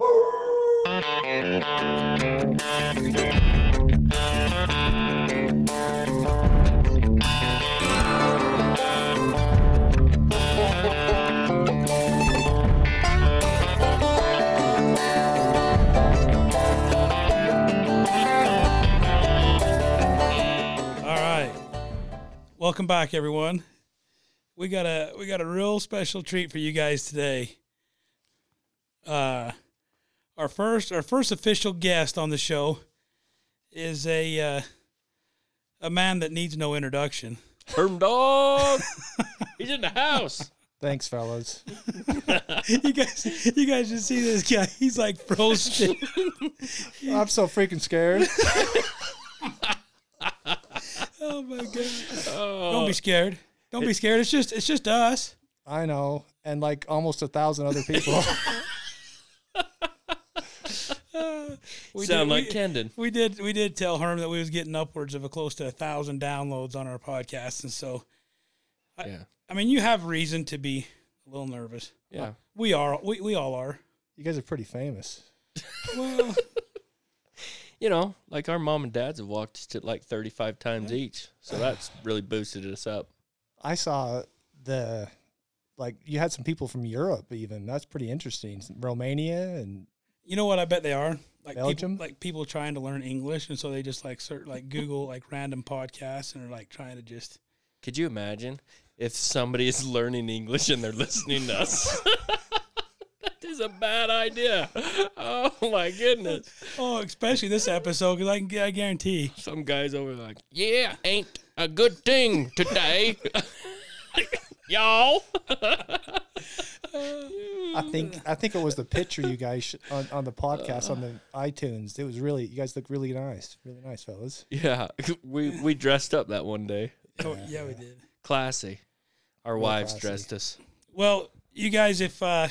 All right. Welcome back everyone. We got a we got a real special treat for you guys today. Uh our first our first official guest on the show is a uh, a man that needs no introduction. Herm dog. He's in the house. Thanks, fellas. you guys you guys should see this guy. He's like frozen. I'm so freaking scared. oh my god. Don't be scared. Don't be scared. It's just it's just us. I know, and like almost a thousand other people. We Sound did- like we- Kendon. We did we did tell Herm that we was getting upwards of a close to a thousand downloads on our podcast, and so Yeah. I mean you have reason to be a little nervous. Yeah. We are we, we all are. you guys are pretty famous. Well, You know, like our mom and dads have watched it like 35 times each. So that's really boosted us up. I saw the like you had some people from Europe even. That's pretty interesting. Romania and you know what I bet they are like Belgium? people, like people trying to learn English, and so they just like search like Google like random podcasts and are like trying to just Could you imagine if somebody is learning English and they're listening to us? that is a bad idea. Oh my goodness. oh especially this episode because I can I guarantee Some guys over there like, yeah, ain't a good thing today. Y'all. I think I think it was the picture you guys sh- on, on the podcast on the iTunes. It was really you guys look really nice, really nice, fellas. Yeah, we we dressed up that one day. oh, yeah we did. Classy. Our wives classy. dressed us. Well, you guys, if uh,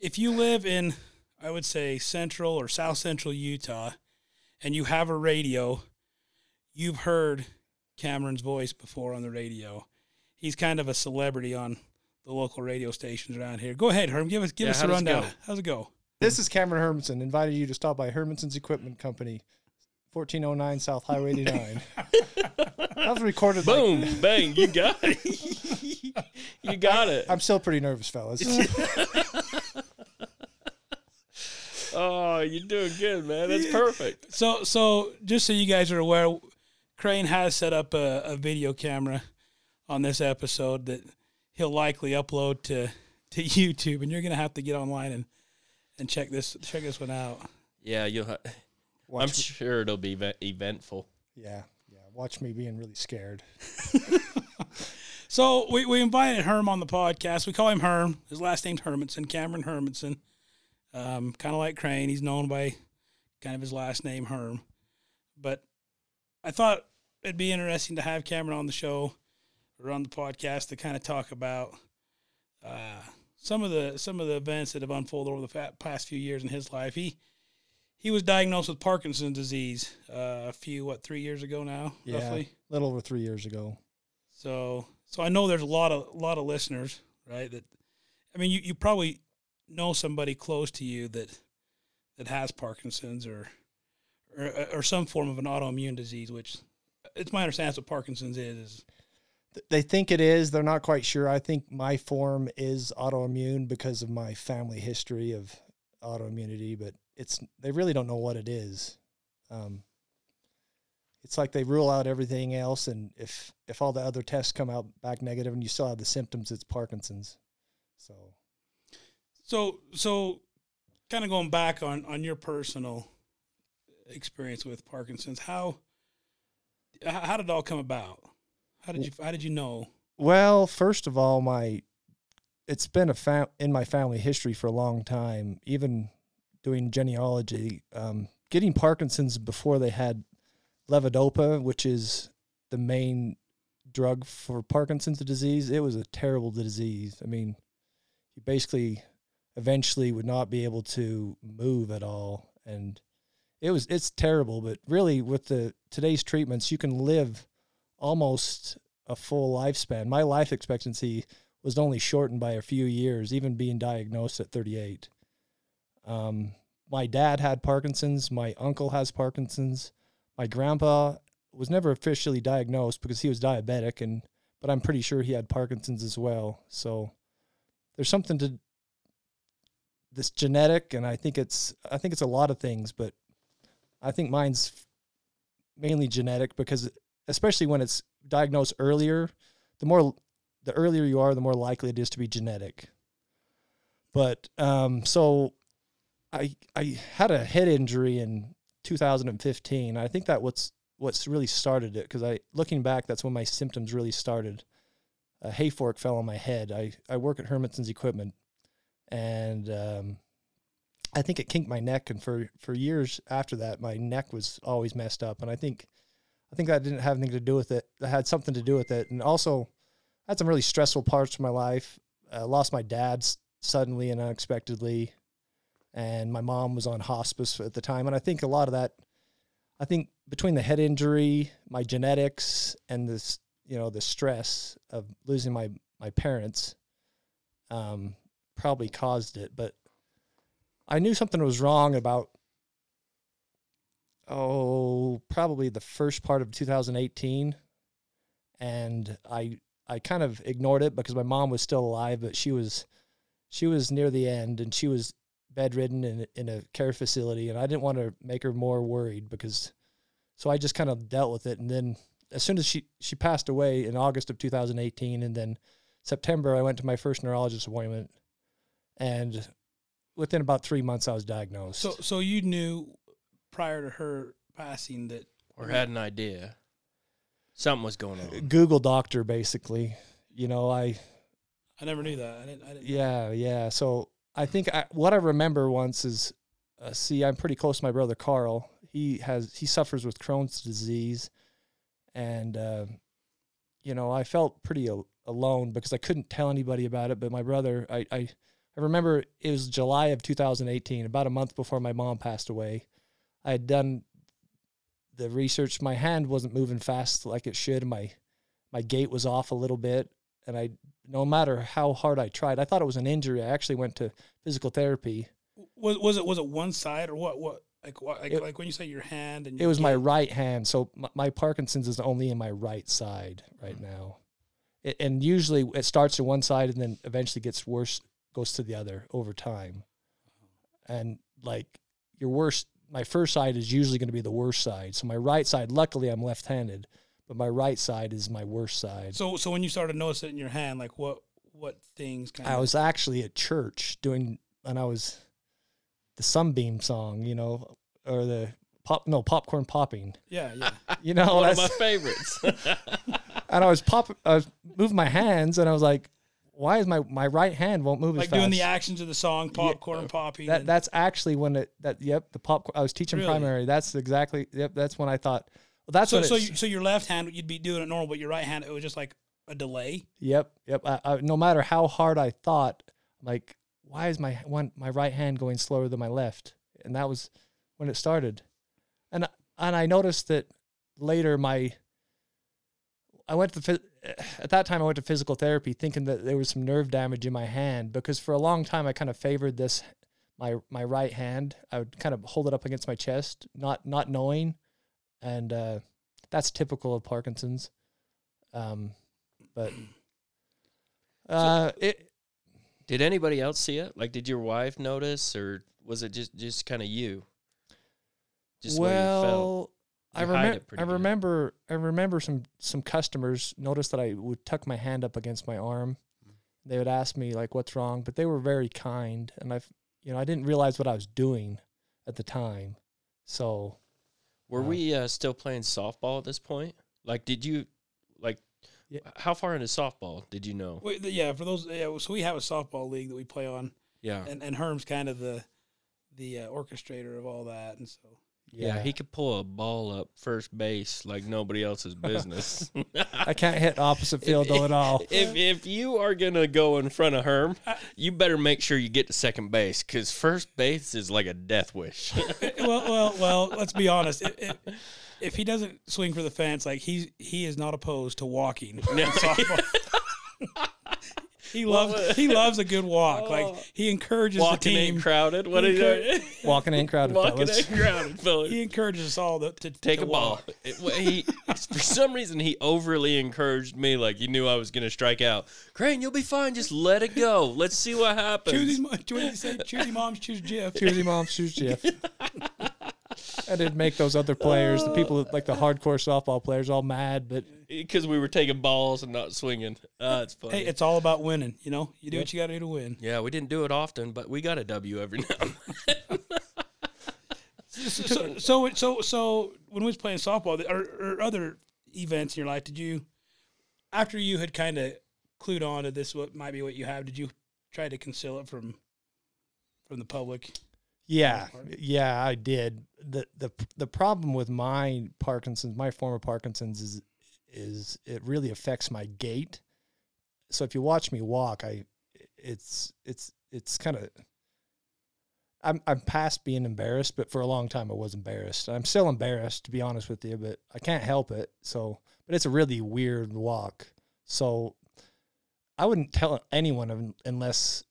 if you live in, I would say central or south central Utah, and you have a radio, you've heard Cameron's voice before on the radio. He's kind of a celebrity on the local radio stations around here. Go ahead, Herm. Give us give Yeah, us a does it rundown. How's it go? This is Cameron Hermansen. Invited you to stop by Hermansen's Equipment Company, fourteen oh nine South Highway eighty nine. that was recorded. like- Boom, bang, you got it. you got it. I'm still pretty nervous, fellas. Oh, you're doing good, man. That's perfect. So so just so you guys are aware, Crane has set up a, a video camera on this episode that he'll likely upload to to YouTube, and you're gonna have to get online and and check this check this one out. Yeah, you'll. Ha- I'm me- sure it'll be event- eventful. yeah, yeah. Watch me being really scared. So we, we invited Herm on the podcast. We call him Herm. His last name's Hermansen, Cameron Hermansen. Um, kind of like Crane. He's known by kind of his last name, Herm. But I thought it'd be interesting to have Cameron on the show or on the podcast to kind of talk about uh, some of the some of the events that have unfolded over the past few years in his life. He he was diagnosed with Parkinson's disease uh, a few what three years ago now, Yeah, roughly. a little over three years ago. So so I know there's a lot of a lot of listeners, right? That I mean, you, you probably know somebody close to you that that has Parkinson's or or or some form of an autoimmune disease, which it's my understanding that's what Parkinson's is. is They think it is. They're not quite sure. I think my form is autoimmune because of my family history of autoimmunity, but it's they really don't know what it is. Um, it's like they rule out everything else, and if if all the other tests come out back negative and you still have the symptoms, it's Parkinson's. So so so kind of going back on on your personal experience with Parkinson's, how how did it all come about? How did you how did you know? Well, first of all, my it's been a fam- in my family history for a long time. Even doing genealogy, um, getting Parkinson's before they had levodopa, which is the main drug for Parkinson's disease. It was a terrible disease. I mean, you basically eventually would not be able to move at all, and it was it's terrible. But really, with the today's treatments, you can live almost a full lifespan. My life expectancy was only shortened by a few years, even being diagnosed at 38. Um, my dad had Parkinson's, my uncle has Parkinson's, my grandpa was never officially diagnosed because he was diabetic and but I'm pretty sure he had Parkinson's as well. So there's something to this genetic and I think it's I think it's a lot of things, but I think mine's mainly genetic because especially when it's diagnosed earlier, the more the earlier you are, the more likely it is to be genetic. But um, so I I had a head injury in 2015. I think that what's what's really started it because I looking back, that's when my symptoms really started. A hay fork fell on my head. I I work at Hermansen's Equipment, and um, I think it kinked my neck, and for for years after that, my neck was always messed up, and I think I think that didn't have anything to do with it. That had something to do with it, and also I had some really stressful parts of my life. I lost my dad suddenly and unexpectedly, and my mom was on hospice at the time, and I think a lot of that. I think between the head injury, my genetics, and this, you know, the stress of losing my my parents, um, probably caused it. But I knew something was wrong about oh probably the first part of 2018 and I I kind of ignored it because my mom was still alive but she was she was near the end and she was bedridden in in a care facility and I didn't want to make her more worried because so I just kind of dealt with it. And then as soon as she she passed away in August of 2018 and then September I went to my first neurologist appointment. And within about 3 months I was diagnosed. So so you knew prior to her passing that or had an idea. Something was going on. Google doctor basically. You know, I I never knew that. I didn't. I didn't. yeah, yeah. So I think I, what I remember once is uh, see, I'm pretty close to my brother Carl. He has he suffers with Crohn's disease, and uh, you know I felt pretty al- alone because I couldn't tell anybody about it. But my brother, I, I I remember it was July of 2018, about a month before my mom passed away. I had done the research. My hand wasn't moving fast like it should. My my gait was off a little bit, and I no matter how hard I tried, I thought it was an injury. I actually went to physical therapy. Was was it was it one side or what? What like what like, It- like when you say your hand and It was my right hand, so my, my Parkinson's is only in my right side right mm-hmm. now. It, and usually it starts to one side and then eventually gets worse, goes to the other over time. Uh-huh. And like your worst, my first side is usually going to be the worst side. So my right side, luckily I'm left-handed, but my right side is my worst side. So so when you started noticing it in your hand, like what what things kind I of was actually at church doing, and I was the Sunbeam song, you know, or the pop, no popcorn popping, yeah yeah you know, One of my favorites. and I was pop, I was moving my hands, and I was like, why is my my right hand won't move like as fast? doing the actions of the song popcorn popping. that and- that's actually when it that yep the popcorn. I was teaching Really? primary. That's exactly yep. That's when I thought. Well, that's so what. so it's- you, so your left hand you'd be doing it normal, but your right hand it was just like a delay. Yep, yep. I, I, no matter how hard I thought, like, why is my one my right hand going slower than my left? And that was when it started, and and I noticed that later. My I went to the, phys- at that time I went to physical therapy thinking that there was some nerve damage in my hand because for a long time I kind of favored this my my right hand. I would kind of hold it up against my chest, not not knowing, and uh, that's typical of Parkinson's. Um, but uh, it did anybody else see it? Like, did your wife notice, or was it just just kind of you? Just the way you felt. well, I You hide remember. I good. remember. I remember some some customers noticed that I would tuck my hand up against my arm. They would ask me like, "What's wrong?" But they were very kind, and I, you know, I didn't realize what I was doing at the time. So Were Uh, we uh, still playing softball at this point? Like, did you like? Yeah. How far into softball did you know? Wait, the- yeah, for those, yeah, so we have a softball league that we play on, Yeah. and and Herm's kind of the the uh, orchestrator of all that, and so yeah, he could pull a ball up first base like nobody else's business. I can't hit opposite field though at all. if if you are gonna go in front of Herm, you better make sure you get to second base because first base is like a death wish. well, well, well. Let's be honest. If, if, if he doesn't swing for the fence, like he's he is not opposed to walking. in softball. He loves was- he loves a good walk. Oh. Like he encourages Walking the ain't team. crowded. What are you encour- Walking ain't crowded, Walking fellas. ain't crowded, fellas. He encourages us all to, to Take to a ball. It- he, for some reason, he overly encouraged me, like he knew I was going to strike out. Crane, you'll be fine. Just let it go. Let's see what happens. Choosy, mo- what did he say? Choosy moms, choose Jeff. Choosy mom, choose Jeff. I didn't make those other players, the people like the hardcore softball players, all mad. But because we were taking balls and not swinging. Uh, it's funny. Hey, it's all about winning. You know, you do what you got to do to win. yeah, we didn't do it often, but we got a W every now and then. So, so, so, so when we was playing softball, or, or other events in your life, did you, after you had kind of clued on to this, what might be what you have, did you try to conceal it from, from the public? yeah, yeah, I did. The the The problem with my Parkinson's, my former Parkinson's, is is it really affects my gait. So if you watch me walk, I it's it's it's kind of I'm I'm past being embarrassed, but for a long time I was embarrassed. I'm still embarrassed to be honest with you, but I can't help it. So, but it's a really weird walk. So, I wouldn't tell anyone unless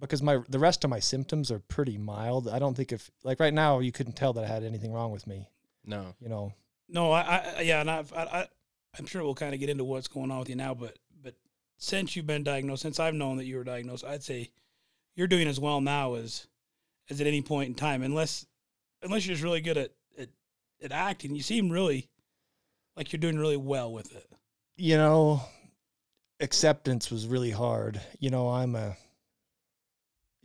because my the rest of my symptoms are pretty mild. I don't think if like right now you couldn't tell that I had anything wrong with me. no. You know, No, I, I yeah, and I've, I, I, I'm sure we'll kind of get into what's going on with you now, but, but since you've been diagnosed, since I've known that you were diagnosed, I'd say you're doing as well now as, as at any point in time, unless, unless you're just really good at, at, at acting. You seem really like you're doing really well with it. you know, acceptance was really hard. You know, I'm a,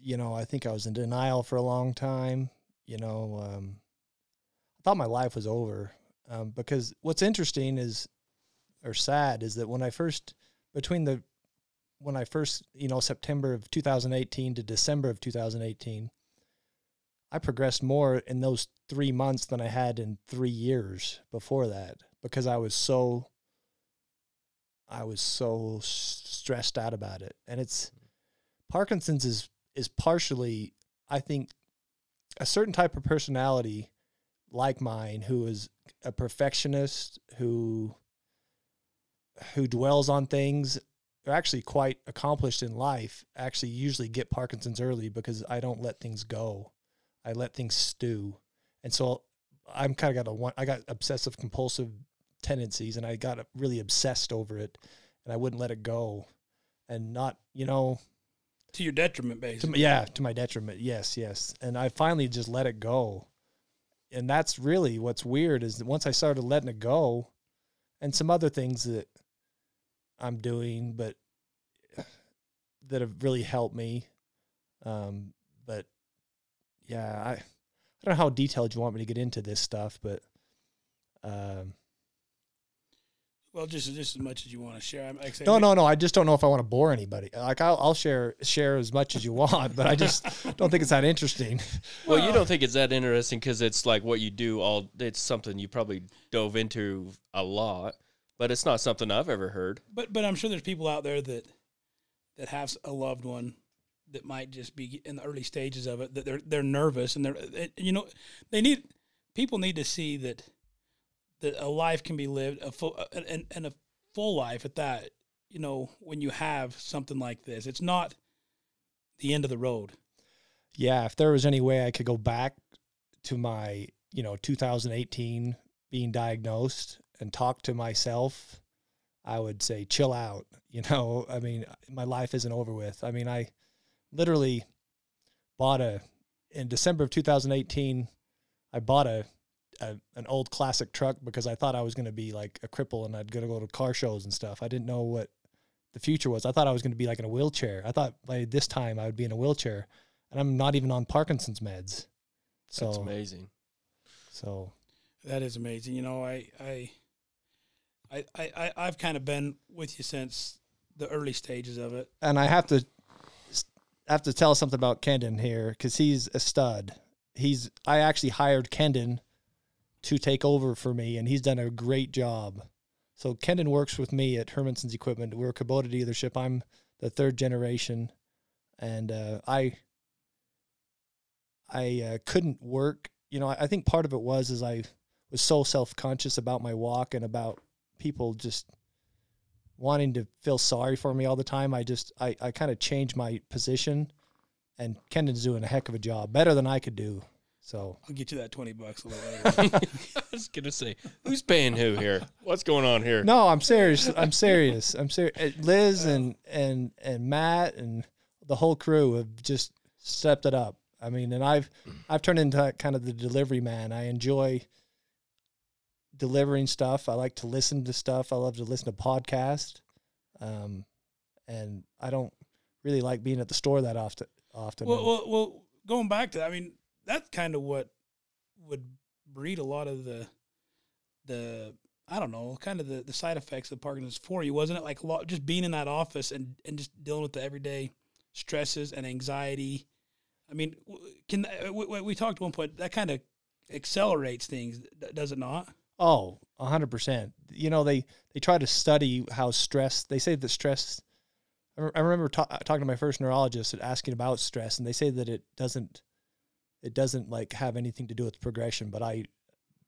you know, I think I was in denial for a long time. You know, um, I thought my life was over um, because what's interesting is, or sad, is that when I first, between the, when I first, you know, September of 2018 to December of 2018, I progressed more in those three months than I had in three years before that because I was so I was so stressed out about it. And it's Parkinson's is is partially I think a certain type of personality like mine who is a perfectionist who who dwells on things are actually quite accomplished in life actually usually get Parkinson's early because I don't let things go. I let things stew. And so I'm kind of got a one I got obsessive compulsive tendencies and I got really obsessed over it and I wouldn't let it go and not, you know, To your detriment, to basically. my, yeah, to my detriment. Yes, yes. And I finally just let it go. And that's really what's weird is that once I started letting it go and some other things that I'm doing but that have really helped me um but yeah, I I don't know how detailed you want me to get into this stuff, but um Well, just just as much as you want to share. I'm, like No, no, no. I just don't know if I want to bore anybody. Like I'll, I'll share share as much as you want, but I just don't think it's that interesting. Well, you don't think it's that interesting because it's like what you do all. It's something you probably dove into a lot, but it's not something I've ever heard. But but I'm sure there's people out there that that have a loved one that might just be in the early stages of it that they're they're nervous and they're eh, you know they need people need to see that that a life can be lived a full and, and a full life at that you know when you have something like this it's not the end of the road Yeah, if there was any way I could go back to my, you know, 2018 being diagnosed and talk to myself, I would say chill out. You know, I mean, my life isn't over with. I mean, I literally bought a in December of 2018. I bought a, a an old classic truck because I thought I was going to be like a cripple and I'd going to go to car shows and stuff. I didn't know what the future was. I thought I was going to be like in a wheelchair. I thought by this time I would be in a wheelchair, and I'm not even on Parkinson's meds. That's So, amazing. so that is amazing you know i i i i, I i've kind of been with you since the early stages of it and I have to have to tell something about Kendon here because he's a stud. He's I actually hired Kendon to take over for me, and he's done a great job. So Kendon works with me at Hermansen's Equipment. We're a Kubota dealership. I'm the third generation, and uh, I I uh, couldn't work. You know, I, I think part of it was is I was so self conscious about my walk and about people just wanting to feel sorry for me all the time. I just I, I kind of changed my position and Kendon's doing a heck of a job, better than I could do. So I'll get you that twenty bucks a little later. I was gonna say, who's paying who here? What's going on here? no, I'm serious. I'm serious. I'm serious. Liz and and and Matt and the whole crew have just stepped it up. I mean, and I've I've turned into kind of the delivery man. I enjoy delivering stuff. I like to listen to stuff. I love to listen to podcasts. Um, and I don't really like being at the store that often. Often. well, well, well, going back to that, I mean, that's kind of what would breed a lot of the the I don't know, kind of the, the side effects of Parkinson's for you, wasn't it? Like lot, just being in that office and, and just dealing with the everyday stresses and anxiety. I mean, can uh, we, we- we talked at one point that kind of accelerates things, does it not? Oh, a hundred percent. You know, they they try to study how stress. They say that stress. I I remember ta- talking to my first neurologist and asking about stress, and they say that it doesn't, it doesn't like have anything to do with progression. But I,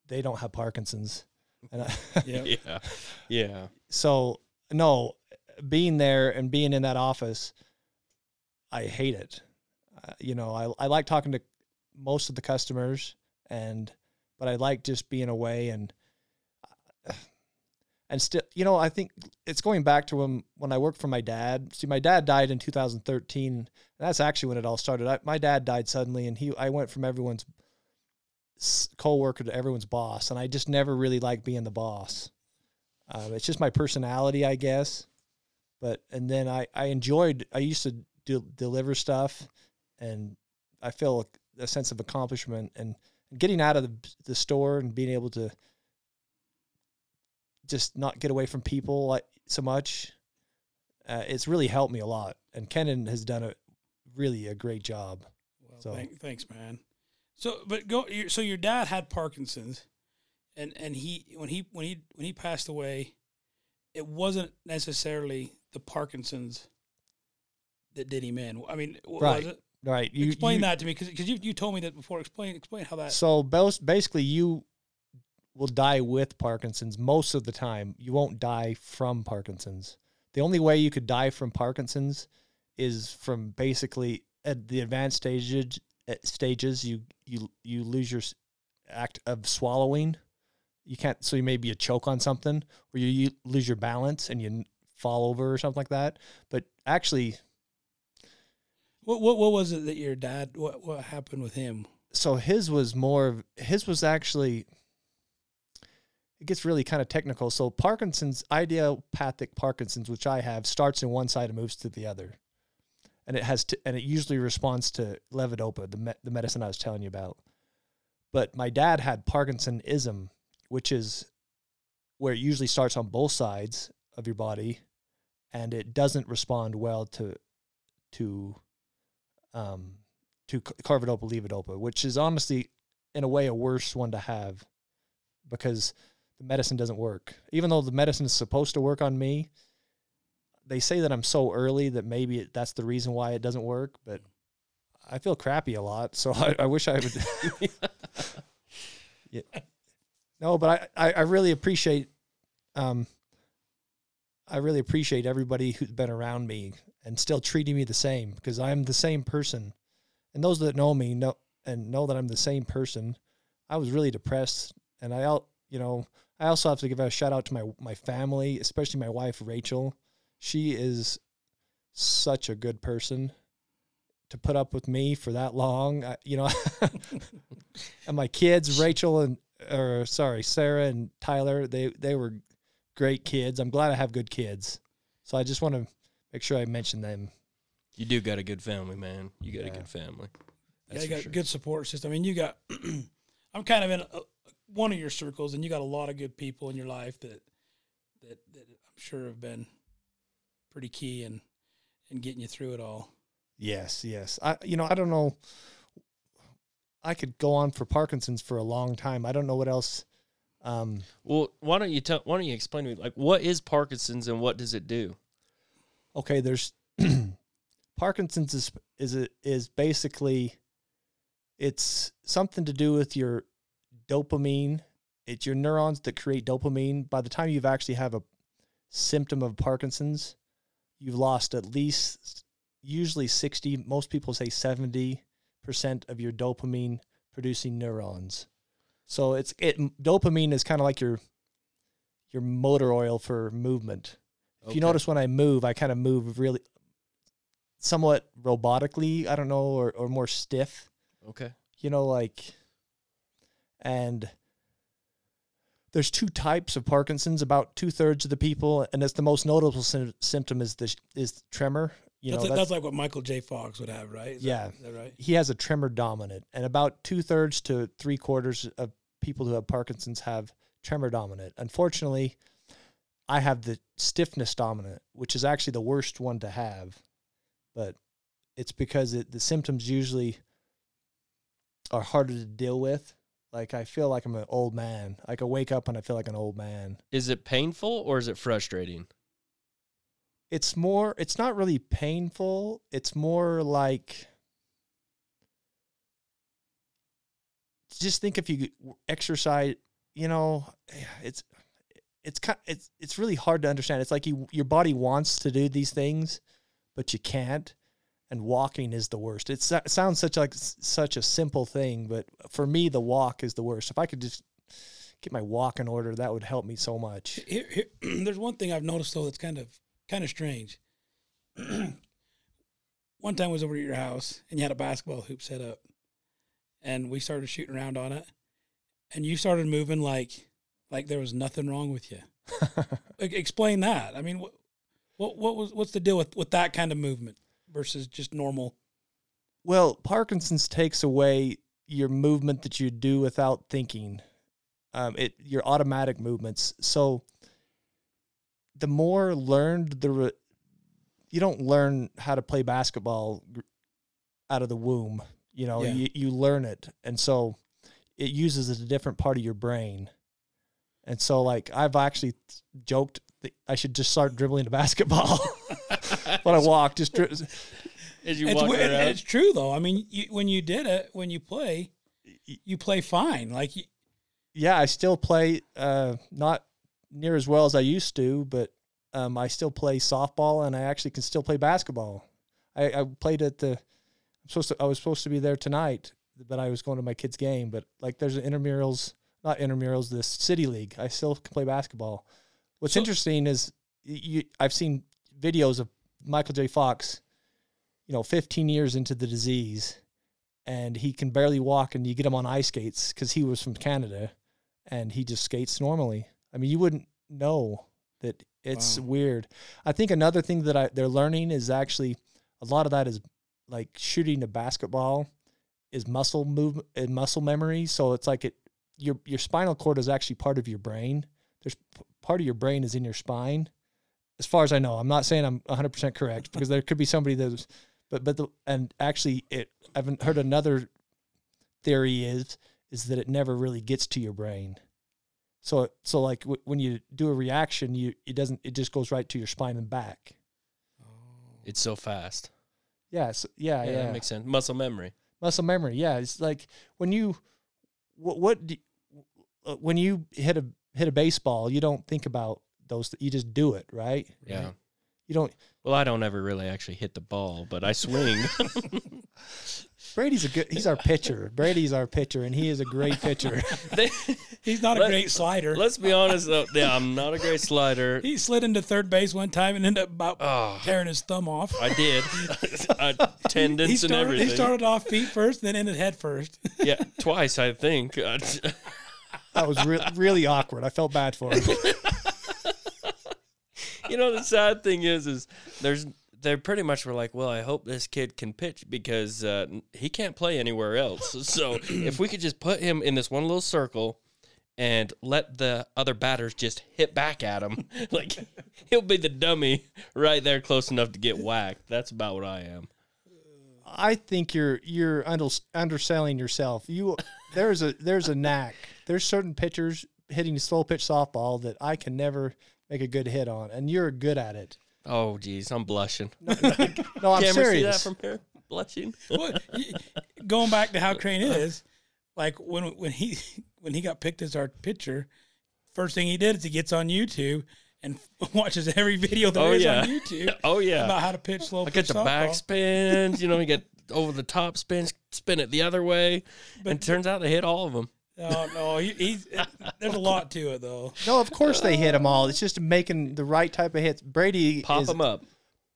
they don't have Parkinson's, and I, Yeah, yeah. so no, being there and being in that office, I hate it. Uh, you know, I I like talking to most of the customers, and but I like just being away and and still, you know, I think it's going back to when when I worked for my dad. See, my dad died in 2013. And that's actually when it all started. I, my dad died suddenly, and he I went from everyone's co-worker to everyone's boss, and I just never really liked being the boss. Um, it's just my personality, I guess. But and then I I enjoyed. I used to do, deliver stuff, and I feel a, a sense of accomplishment and getting out of the, the store and being able to just not get away from people like so much. Uh, it's really helped me a lot, and Kendon has done a really a great job. Well, So- thank, thanks, man. So, but go. So your dad had Parkinson's, and and he when he when he when he passed away, it wasn't necessarily the Parkinson's that did him in. I mean, Right. was it? Right? You explain you- that to me because you you told me that before. Explain explain how that. So basically, you will die with Parkinson's most of the time. You won't die from Parkinson's. The only way you could die from Parkinson's is from basically at the advanced stages. At stages, you you you lose your act of swallowing. You can't. So you maybe you choke on something, or you, you lose your balance and you fall over or something like that. But actually, what, what what was it that your dad? What what happened with him? so his was more of his was actually it gets really kind of technical. So parkinson's idiopathic parkinson's which i have starts in one side and moves to the other. And it has to, and it usually responds to levodopa the, me, the medicine i was telling you about. But my dad had parkinsonism which is where it usually starts on both sides of your body and it doesn't respond well to to um to carbidopa levodopa, which is honestly, in a way, a worse one to have because the medicine doesn't work. Even though the medicine is supposed to work on me, they say that I'm so early that maybe it, that's the reason why it doesn't work. But I feel crappy a lot, so I, I wish I would. yeah. No, but I, I, really appreciate, um, I really appreciate everybody who's been around me and still treating me the same because I'm the same person and those that know me know and know that I'm the same person. I was really depressed, and I, you know, I also have to give a shout out to my my family, especially my wife Rachel. She is such a good person to put up with me for that long. I, you know, and my kids, Rachel and or sorry, Sarah and Tyler, they they were great kids. I'm glad I have good kids. So I just want to make sure I mention them. You do got a good family, man. You got Yeah. a good family. Yeah, you for got sure. good support system. I mean, you got. I'm kind of in a, one of your circles, and you got a lot of good people in your life that that that I'm sure have been pretty key in in getting you through it all. Yes, yes. I you know, I don't know I could go on for Parkinson's for a long time. I don't know what else um Well, why don't you tell? Why don't you explain to me, like, what is Parkinson's and what does it do? okay, there's Parkinson's is is a, is basically it's something to do with your dopamine. It's your neurons that create dopamine. By the time you've actually have a symptom of Parkinson's, you've lost at least usually 60, most people say 70% of your dopamine producing neurons. So it's it dopamine is kind of like your your motor oil for movement. If you notice when I move, I kind of move really somewhat robotically, I don't know, or, or more stiff Okay. you know like and there's two types of parkinson's about two-thirds of the people and it's the most notable sym- symptom is the sh- is tremor you that's, know like, that's, that's like what Michael J. Fox would have, right? Is Yeah. that right? he has a tremor dominant and about two-thirds to three-quarters of people who have parkinson's have tremor dominant unfortunately i have the stiffness dominant which is actually the worst one to have but it's because it, the symptoms usually are harder to deal with like i feel like i'm an old man. Like i wake up and i feel like an old man. Is it painful or is it frustrating? it's more it's not really painful. It's more like just think if you exercise you know it's it's kind it's it's really hard to understand. It's like you your body wants to do these things but you can't and walking is the worst it sounds such like such a simple thing but for me the walk is the worst if i could just get my walk in order that would help me so much Here, here, there's one thing I've noticed though that's kind of kind of strange. one time I was over at your house and you had a basketball hoop set up, and we started shooting around on it, and you started moving like like there was nothing wrong with you. Explain that. I mean, what what what was what's the deal with with that kind of movement versus just normal? Well, Parkinson's takes away your movement that you do without thinking. Um, it your automatic movements. So the more learned the re- you don't learn how to play basketball out of the womb. You know, Yeah. you, you learn it, and so it uses a different part of your brain. And so, like I've actually joked that I should just start dribbling a basketball when I walk. Just dri- As you It's, walk weird- around, it's true though. I mean, you, when you did it, when you play, you play fine. Like you, yeah, I still play uh, not near as well as I used to, but um, I still play softball and I actually can still play basketball. I, I played at the I'm supposed to I was supposed to be there tonight, but I was going to my kid's game. But like there's an intramurals, not intramurals, this city league. I still can play basketball. What's So- interesting is you I've seen videos of Michael J. Fox, you know, 15 years into the disease, and he can barely walk, and you get him on ice skates because he was from Canada, and he just skates normally. I mean, you wouldn't know that it's Wow. weird. I think another thing that I, they're learning is actually a lot of that is like shooting a basketball is muscle move and muscle memory. So it's like it your your spinal cord is actually part of your brain. There's part of your brain is in your spine. As far as I know, I'm not saying I'm 100% correct because there could be somebody that's but but the and actually it I've heard another theory is is that it never really gets to your brain. So so like w- when you do a reaction, you it doesn't it just goes right to your spine and back. it's so fast. Yes, yeah, Yeah, yeah. that makes sense. Muscle memory. muscle memory. Yeah, it's like when you what what do, uh, when you hit a hit a baseball, you don't think about those. You just do it, right? Yeah. You don't. Well, I don't ever really actually hit the ball, but I swing. Brady's a good. He's our pitcher. Brady's our pitcher, and he is a great pitcher. They- he's not a Let- great slider. Let's be honest, though. Yeah, I'm not a great slider. He slid into third base one time and ended up about Oh, tearing his thumb off. I did. uh, tendons he started, and everything. He started off feet first, then ended head first. yeah, twice I think. That was re- really awkward. I felt bad for him. you know, the sad thing is, is there's they pretty much were like, well, I hope this kid can pitch because uh, he can't play anywhere else. So if we could just put him in this one little circle and let the other batters just hit back at him, like he'll be the dummy right there, close enough to get whacked. That's about what I am. I think you're you're under, underselling yourself. You there's a there's a knack. There's certain pitchers hitting slow pitch softball that I can never make a good hit on, and you're good at it. Oh, geez, I'm blushing. No, I'm Cameron, see that serious. from here? Blushing. Well, going back to how Crane is, like when when he when he got picked as our pitcher, first thing he did is he gets on YouTube and watches every video there Oh, is yeah. on YouTube Oh yeah. about how to pitch slow I pitch get the softball. back spins, you know, you get over the top spins, spin it the other way, and turns out they hit all of them. No, no, he, he's there's a lot to it though. No, of course they hit them all. It's just making the right type of hits. Brady Pop is them up.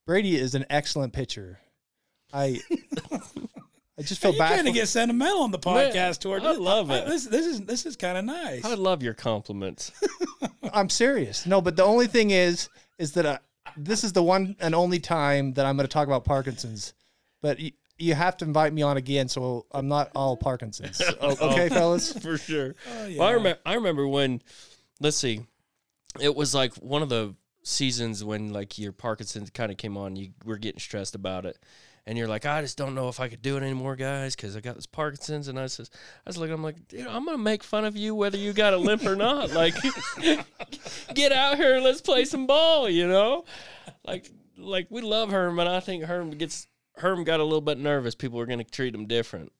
Brady is an excellent pitcher. I I just feel you bad. kind For, of get sentimental on the podcast toward I love it. This this is this is kind of nice. I love your compliments. I'm serious. No, but the only thing is, is that I, this is the one and only time that I'm going to talk about Parkinson's. But you, you have to invite me on again, so I'm not all Parkinson's. O- okay, oh, fellas. for sure. Oh, Well, I yeah. remember. I remember when. Let's see, it was like one of the seasons when like your Parkinson's kind of came on. You were getting stressed about it, and you're like, I just don't know if I could do it anymore, guys, because I got this Parkinson's. And I says, I was like, I'm like, dude, I'm gonna make fun of you whether you got a limp or not. Like, get out here and let's play some ball. You know, like like we love Herm, and I think Herm gets Herm got a little bit nervous. People were gonna treat him different,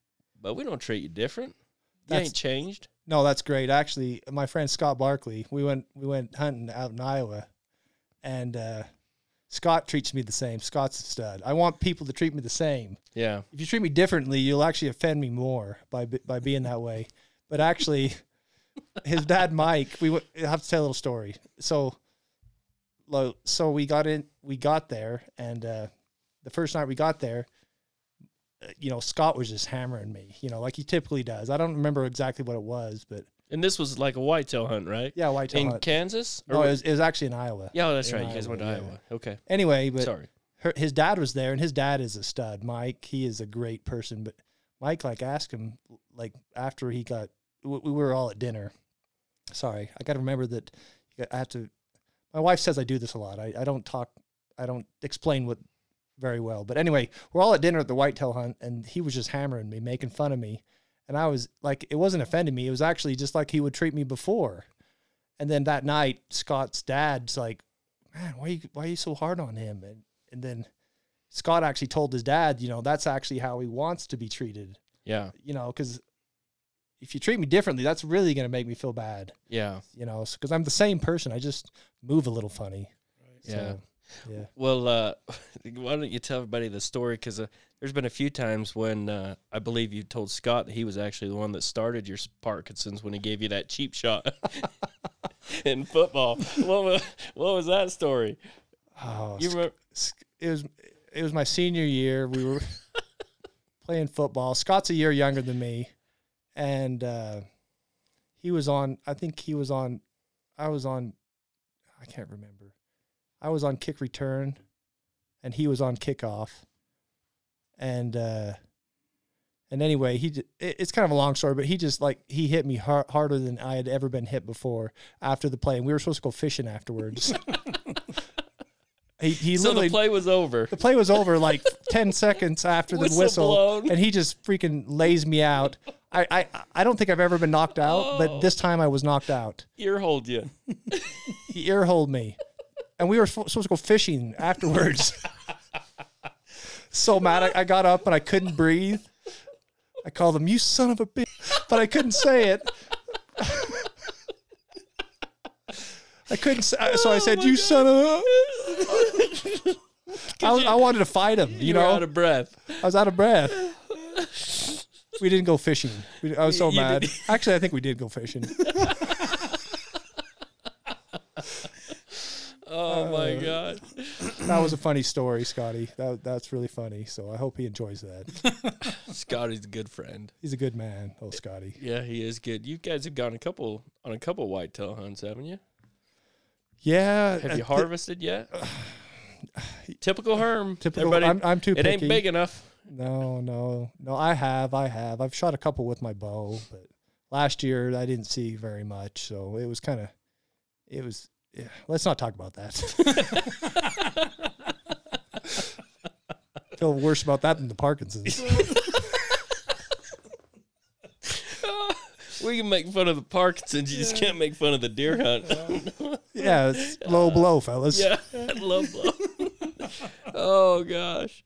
but we don't treat you different. You That's- ain't changed. No, that's great. Actually, my friend Scott Barkley, we went we went hunting out in Iowa, and uh, Scott treats me the same. Scott's a stud. I want people to treat me the same. Yeah. If you treat me differently, you'll actually offend me more by be- by being that way. But actually, his dad Mike, we went, I have to tell a little story. So, lo- so we got in, we got there, and uh, the first night we got there, uh, you know, Scott was just hammering me, you know, like he typically does. I don't remember exactly what it was, but And this was like a whitetail hunt, right? yeah, whitetail In hunt. Kansas? No, Or- it was, it was actually in Iowa. yeah, oh, that's in right. You guys went to Iowa, Iowa. Okay. Anyway, but Sorry. her, his dad was there, and his dad is a stud. Mike, he is a great person. But Mike, like, asked him, like, after he got, we, we were all at dinner. Sorry, I got to remember that I have to. My wife says I do this a lot. I, I don't talk, I don't explain what very well. But anyway, we're all at dinner at the whitetail hunt, and he was just hammering me, making fun of me, and I was like, it wasn't offending me. It was actually just like he would treat me before. And then that night, Scott's dad's like, man, why you why are you so hard on him? And and then Scott actually told his dad, you know, that's actually how he wants to be treated. Yeah. You know, because if you treat me differently, that's really going to make me feel bad. Yeah. You know, because I'm the same person. I just move a little funny. Yeah. So, yeah. Well, uh, why don't you tell everybody the story? Because uh, there's been a few times when uh, I believe you told Scott that he was actually the one that started your Parkinson's when he gave you that cheap shot in football. What was, what was that story? Oh, You remember? it was it was my senior year. We were playing football. Scott's a year younger than me, and uh, he was on. I think he was on. I was on. I can't remember. I was on kick return, and he was on kickoff. And uh, and anyway, he it's kind of a long story, but he just like he hit me har- harder than I had ever been hit before after the play, and we were supposed to go fishing afterwards. he he So literally the play was over. the play was over like 10 seconds after the Whistle whistle, blown. and he just freaking lays me out. I, I, I don't think I've ever been knocked out, Oh. but this time I was knocked out. Ear hold you. He ear holed me, and we were supposed to go fishing afterwards. so mad, I, I got up and I couldn't breathe. I called him, "You son of a bitch," but I couldn't say it. I couldn't, say, so I Oh said, "You son of a." I, was, I wanted to fight him, you, You know. were out of breath. I was out of breath. We didn't go fishing. We, I was so You mad. Actually, I think we did go fishing. Oh my Uh, god. That was a funny story, Scotty. That, that's really funny. So I hope he enjoys that. Scotty's a good friend. He's a good man, oh Scotty. Yeah, he is good. You guys have gone a couple on a couple whitetail hunts, haven't you? Yeah. Have uh, you harvested yet? Typical Herm. Typical. Everybody, I'm, I'm too it picky. ain't big enough. No, no, no. I have, I have. I've shot a couple with my bow, but last year I didn't see very much, so it was kind of, it was. Yeah, let's not talk about that. Feel worse about that than the Parkinson's. we can make fun of the Parkinson's. You just can't make fun of the deer hunt. Yeah, it's low blow, fellas. yeah, love blow. oh gosh.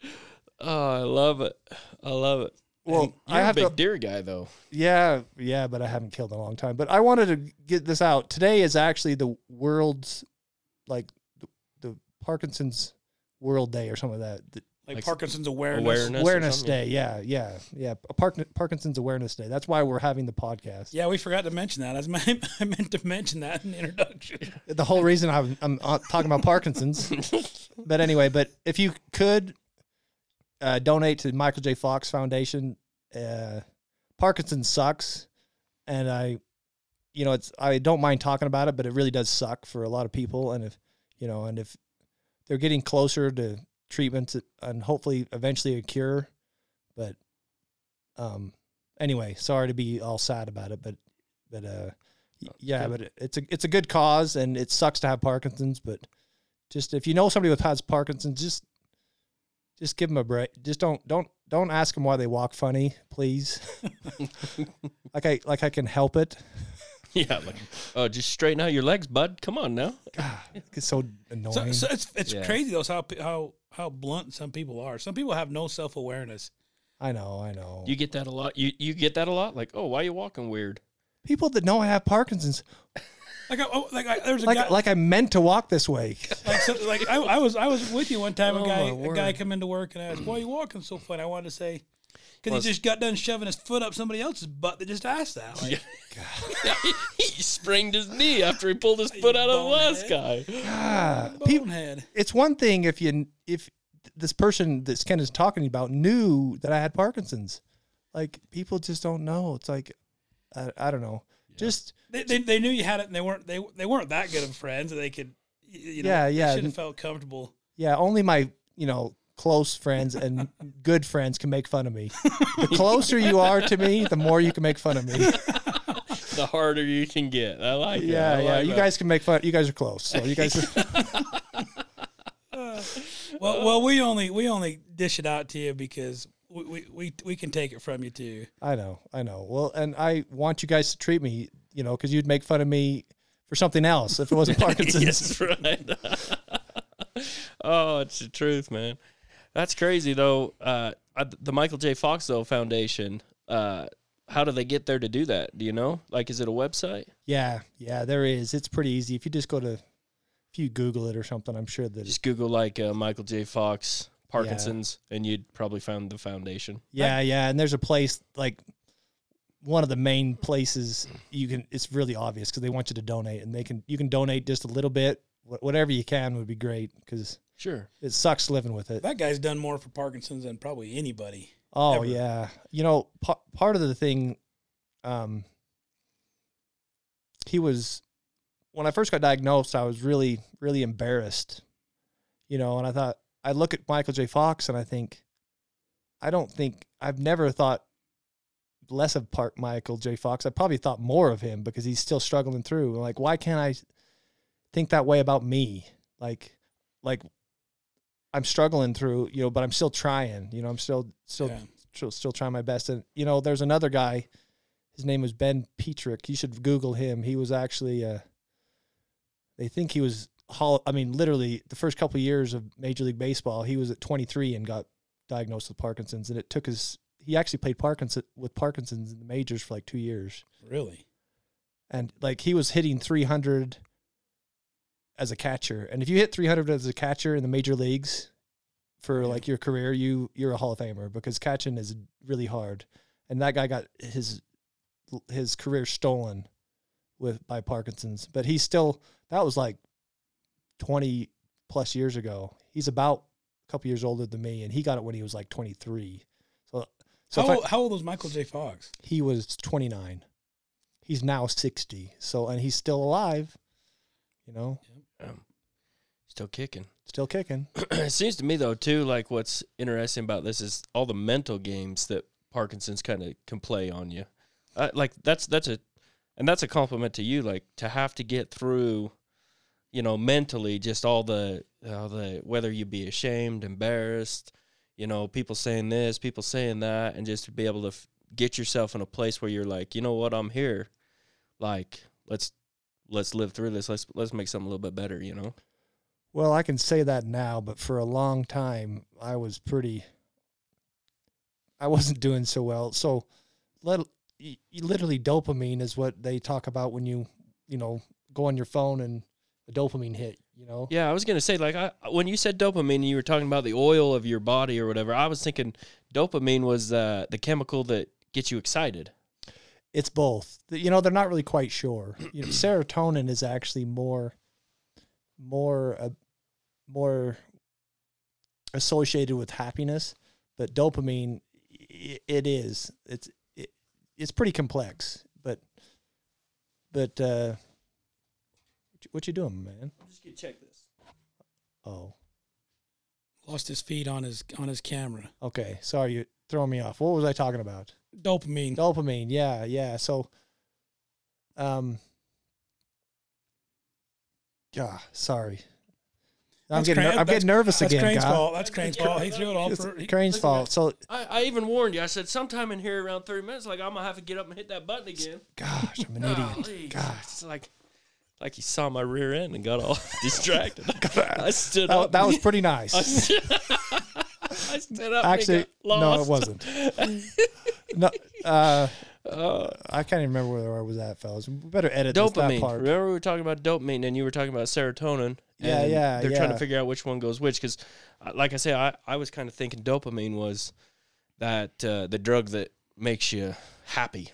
Oh, I love it. I love it. Well, And you're I a have big to. deer guy though. Yeah, yeah, but I haven't killed in a long time. But I wanted to get this out. Today is actually the world's like the, the Parkinson's World Day or something like that. The Like, Like Parkinson's awareness. awareness. awareness? Day. Yeah, yeah, yeah. A Park- Parkinson's Awareness Day. That's why we're having the podcast. Yeah, we forgot to mention that. I, was, I meant to mention that in the introduction. The whole reason I'm, I'm uh, talking about Parkinson's. but anyway, but if you could uh, donate to Michael J. Fox Foundation, uh, Parkinson's sucks, and I, you know, it's I don't mind talking about it, but it really does suck for a lot of people, and if you know, and if they're getting closer to treatments and hopefully eventually a cure, but um, anyway, sorry to be all sad about it, but but uh, yeah, good. but it, it's a it's a good cause, and it sucks to have Parkinson's, but just if you know somebody with has Parkinson's, just just give them a break. Just don't don't don't ask them why they walk funny, please. like I like I can help it. Yeah, like oh, just straighten out your legs, bud. Come on now. God, it's so So, annoying. so it's it's Yeah. crazy though how how how blunt some people are. Some people have no self awareness. I know, I know. You get that a lot. You you get that a lot. Like oh, why are you walking weird? People that know I have Parkinson's, Like I, oh, like I, there was a like guy like I'm meant to walk this way. like, so, like I, I was I was with you one time. Oh, a guy my a guy come into work and I asked, "Why are you walking so funny?" I wanted to say. Because Well, he just got done shoving his foot up somebody else's butt that just asked that. Like, he sprained his knee after he pulled his foot out of the last guy. Ah, people, it's one thing if you if this person that Ken is talking about knew that I had Parkinson's. Like people just don't know. It's like I, I don't know. Just They, they, they knew you had it, and they weren't they they weren't that good of friends that they could. y- You know, Yeah, yeah. Should have felt comfortable. yeah, only my you know close friends and good friends can make fun of me. The closer you are to me, the more you can make fun of me. The harder you can get. I like it. Yeah, I yeah. like You that. guys can make fun. You guys are close, so you guys. Well, well, we only we only dish it out to you because we, we, we, can take it from you too. I know, I know. Well, and I want you guys to treat me, you know, because you'd make fun of me for something else if it wasn't Parkinson's. yes, right. oh, it's the truth, man. That's crazy though. Uh, uh, the Michael J. Fox though Foundation. Uh, how do they get there to do that? Do you know? Like, is it a website? Yeah, yeah, there is. It's pretty easy. If you just go to, if you Google it or something, I'm sure that. Just Google like uh, Michael J. Fox Parkinson's, and you'd probably found the foundation. yeah, yeah, and there's a place like one of the main places you can. It's really obvious because they want you to donate, and they can. You can donate just a little bit, whatever you can would be great because Sure. it sucks living with it. That guy's done more for Parkinson's than probably anybody. Oh ever. yeah, you know, pa- part of the thing, um, he was when I first got diagnosed. I was really, really embarrassed, you know, and I thought I look at Michael J. Fox and I think, I don't think I've never thought less of part Michael J. Fox. I probably thought more of him because he's still struggling through. Like, why can't I think that way about me? Like, like I'm struggling through, you know, but I'm still trying. You know, I'm still still Yeah. still, still trying my best. And you know, there's another guy. His name was Ben Petrick. You should Google him. He was actually. Uh, they think he was. Hall, I mean, literally, the first couple of years of Major League Baseball, he was at 23 and got diagnosed with Parkinson's, and it took his. He actually played Parkinson with Parkinson's in the majors for like two years, Really? and like he was hitting 300 as a catcher. And if you hit 300 as a catcher in the major leagues for Yeah. like your career, you you're a Hall of Famer because catching is really hard. And that guy got his his career stolen with by Parkinson's, but he still that was like 20 plus years ago. He's about a couple years older than me, and he got it when he was like 23. So so how, if I- old, how old was Michael J. Fox? he was 29. He's now 60. So and he's still alive. You know, Um, still kicking. still kicking. it seems to me though too like what's interesting about this is all the mental games that parkinson's kind of can play on you uh, like that's that's a and that's a compliment to you like to have to get through you know mentally just all the all the whether you be ashamed embarrassed you know people saying this people saying that and just to be able to f- get yourself in a place where you're like you know what? I'm here. Like let's let's live through this. Let's let's make something a little bit better you know? Well, I can say that now, but for a long time I was pretty I wasn't doing so well. So let literally dopamine is what they talk about when you, you know, go on your phone and a dopamine hit. You know, Yeah, I was gonna say like I, when you said dopamine, and you were talking about the oil of your body or whatever. I was thinking dopamine was uh, the chemical that gets you excited. it's both. You know, they're not really quite sure. You know, serotonin is actually more, more, uh, more associated with happiness, but dopamine, i it is. It's it, it's pretty complex, but but uh, what you, doing, man? I'm just gonna check this. Oh, Lost his feed on his on his camera. okay. Sorry, you throwing me off. What was I talking about? Dopamine. Dopamine, yeah, yeah. So, um, yeah, sorry. I'm That's getting, Crane- ner- I'm getting nervous That's again. Crane's God. fault. That's Crane's fault. He threw it all for. he- Crane's fault. So, I, I even warned you. I said sometime in here around thirty minutes, like I'm gonna have to get up and hit that button again. gosh, I'm an idiot. Golly, God, it's like like he saw my rear end and got all distracted. I stood that, up. that was pretty nice. I stood up. Actually, and he got no, it wasn't. no, uh, Uh, I can't even remember where I was at, fellas. We better edit this, that part. Remember we were talking about dopamine, and you were talking about serotonin. Yeah, yeah, They're trying to figure out which one goes which. Because, like I say, I, I was kind of thinking dopamine was that uh, the drug that makes you happy.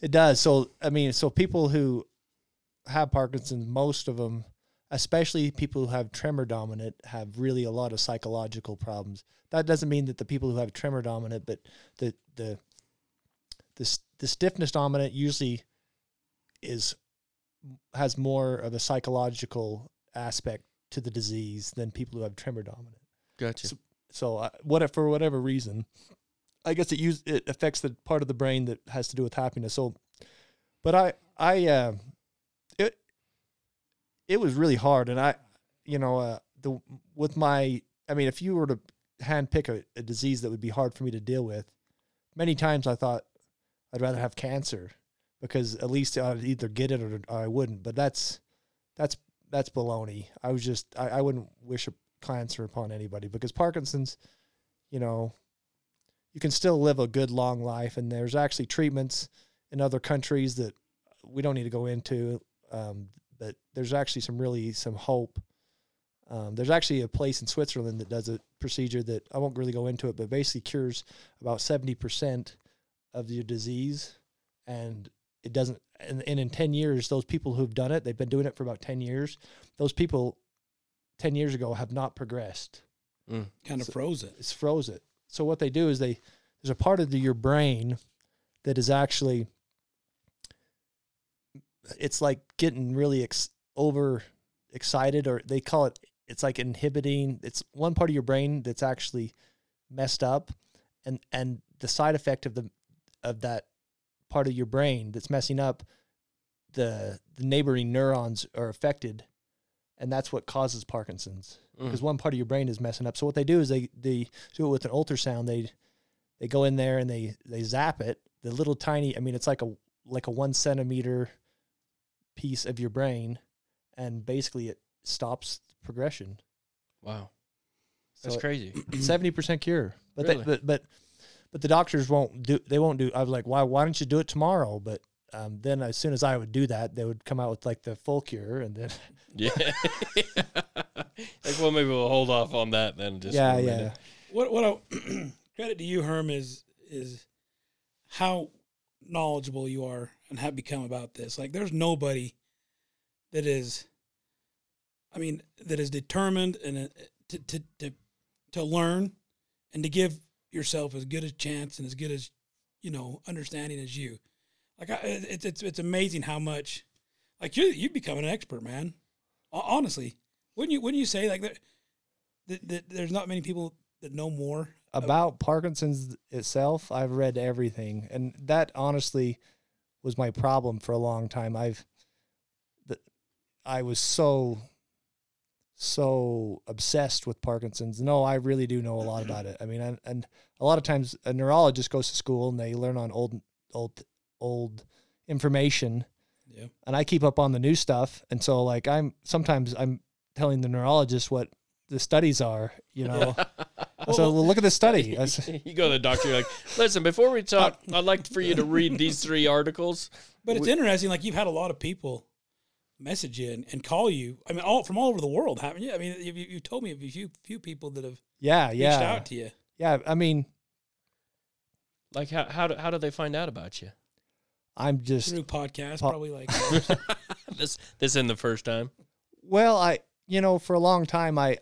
It does. So I mean, so people who have Parkinson's, most of them, especially people who have tremor dominant, have really a lot of psychological problems. That doesn't mean that the people who have tremor dominant, but the the the the stiffness dominant usually is has more of a psychological aspect to the disease than people who have tremor dominant. Gotcha. So- So uh, what if- for whatever reason, I guess it use it affects the part of the brain that has to do with happiness. So, but I I uh, it was really hard, and I you know uh, the with my I mean if you were to handpick a, a disease that would be hard for me to deal with, many times I thought I'd rather have cancer because at least I'd either get it or, or I wouldn't. But that's that's that's baloney. I was just I, I wouldn't wish a cancer upon anybody because Parkinson's, you know, you can still live a good long life, and there's actually treatments in other countries that we don't need to go into. Um, but there's actually some really some hope. Um, there's actually a place in Switzerland that does a procedure that I won't really go into it, but basically cures about seventy percent of your disease, and it doesn't. And, and in ten years, those people who've done it, they've been doing it for about ten years. Those people, ten years ago, have not progressed Kind of froze it. it's froze it. So what they do is they there's a part of the, your brain that is actually it's like getting really ex- over excited or they call it it's like inhibiting it's one part of your brain that's actually messed up and and the side effect of the of that part of your brain that's messing up the the neighboring neurons are affected and that's what causes parkinson's Mm. because one part of your brain is messing up. So what they do is they they do it with an ultrasound. They they go in there and they they zap it. The little tiny, I mean, it's like a like a one centimeter piece of your brain, and basically it stops progression. Wow. That's So crazy. seventy percent cure. But Really? they, but but but the doctors won't do. They won't do. I was like, why why don't you do it tomorrow? But um, then as soon as I would do that, they would come out with like the full cure, and then Yeah. like, well, maybe we'll hold off on that then. Just yeah yeah. minute. What what I, credit to you, Herm, is is how knowledgeable you are and have become about this. Like, there's nobody that is, I mean, that is determined and uh, to to to to learn and to give yourself as good a chance and as good as you know understanding as you. Like, I, it's it's it's amazing how much, like you you become an expert, man. Honestly, wouldn't you wouldn't you say like that? That, that there's not many people that know more about Parkinson's itself, I've read everything, and that honestly was my problem for a long time. I've, the, I was so, so obsessed with Parkinson's. No, I really do know a lot about it. I mean, and, and a lot of times a neurologist goes to school and they learn on old, old, old information, Yeah. and I keep up on the new stuff. And so, like, I'm sometimes I'm telling the neurologist what the studies are, you know. So well, look at this study. I s- you go to the doctor, you're like, listen, before we talk, I'd like for you to read these three articles. But it's interesting. Like you've had a lot of people message you and, and call you. I mean, all from all over the world, haven't you? I mean, you, you told me of a few few people that have Yeah, reached yeah, out to you. yeah. I mean, Like how how do, how do they find out about you? I'm just through podcast, Po- probably like this this isn't the first time. Well, I you know, for a long time I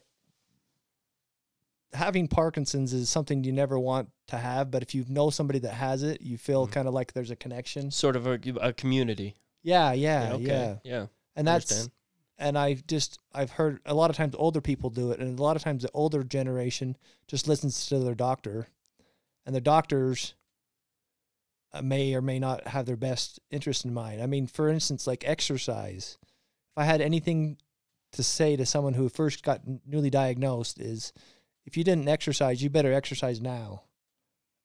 having Parkinson's is something you never want to have, but if you know somebody that has it, you feel Mhm. kind of like there's a connection. Sort of a, a community. Yeah, yeah, okay. yeah. Yeah. And that's Understand. and I've just I've heard a lot of times older people do it and a lot of times the older generation just listens to their doctor and their doctors uh, may or may not have their best interest in mind. I mean, for instance, like exercise. If I had anything to say to someone who first got newly diagnosed is if you didn't exercise, you better exercise now.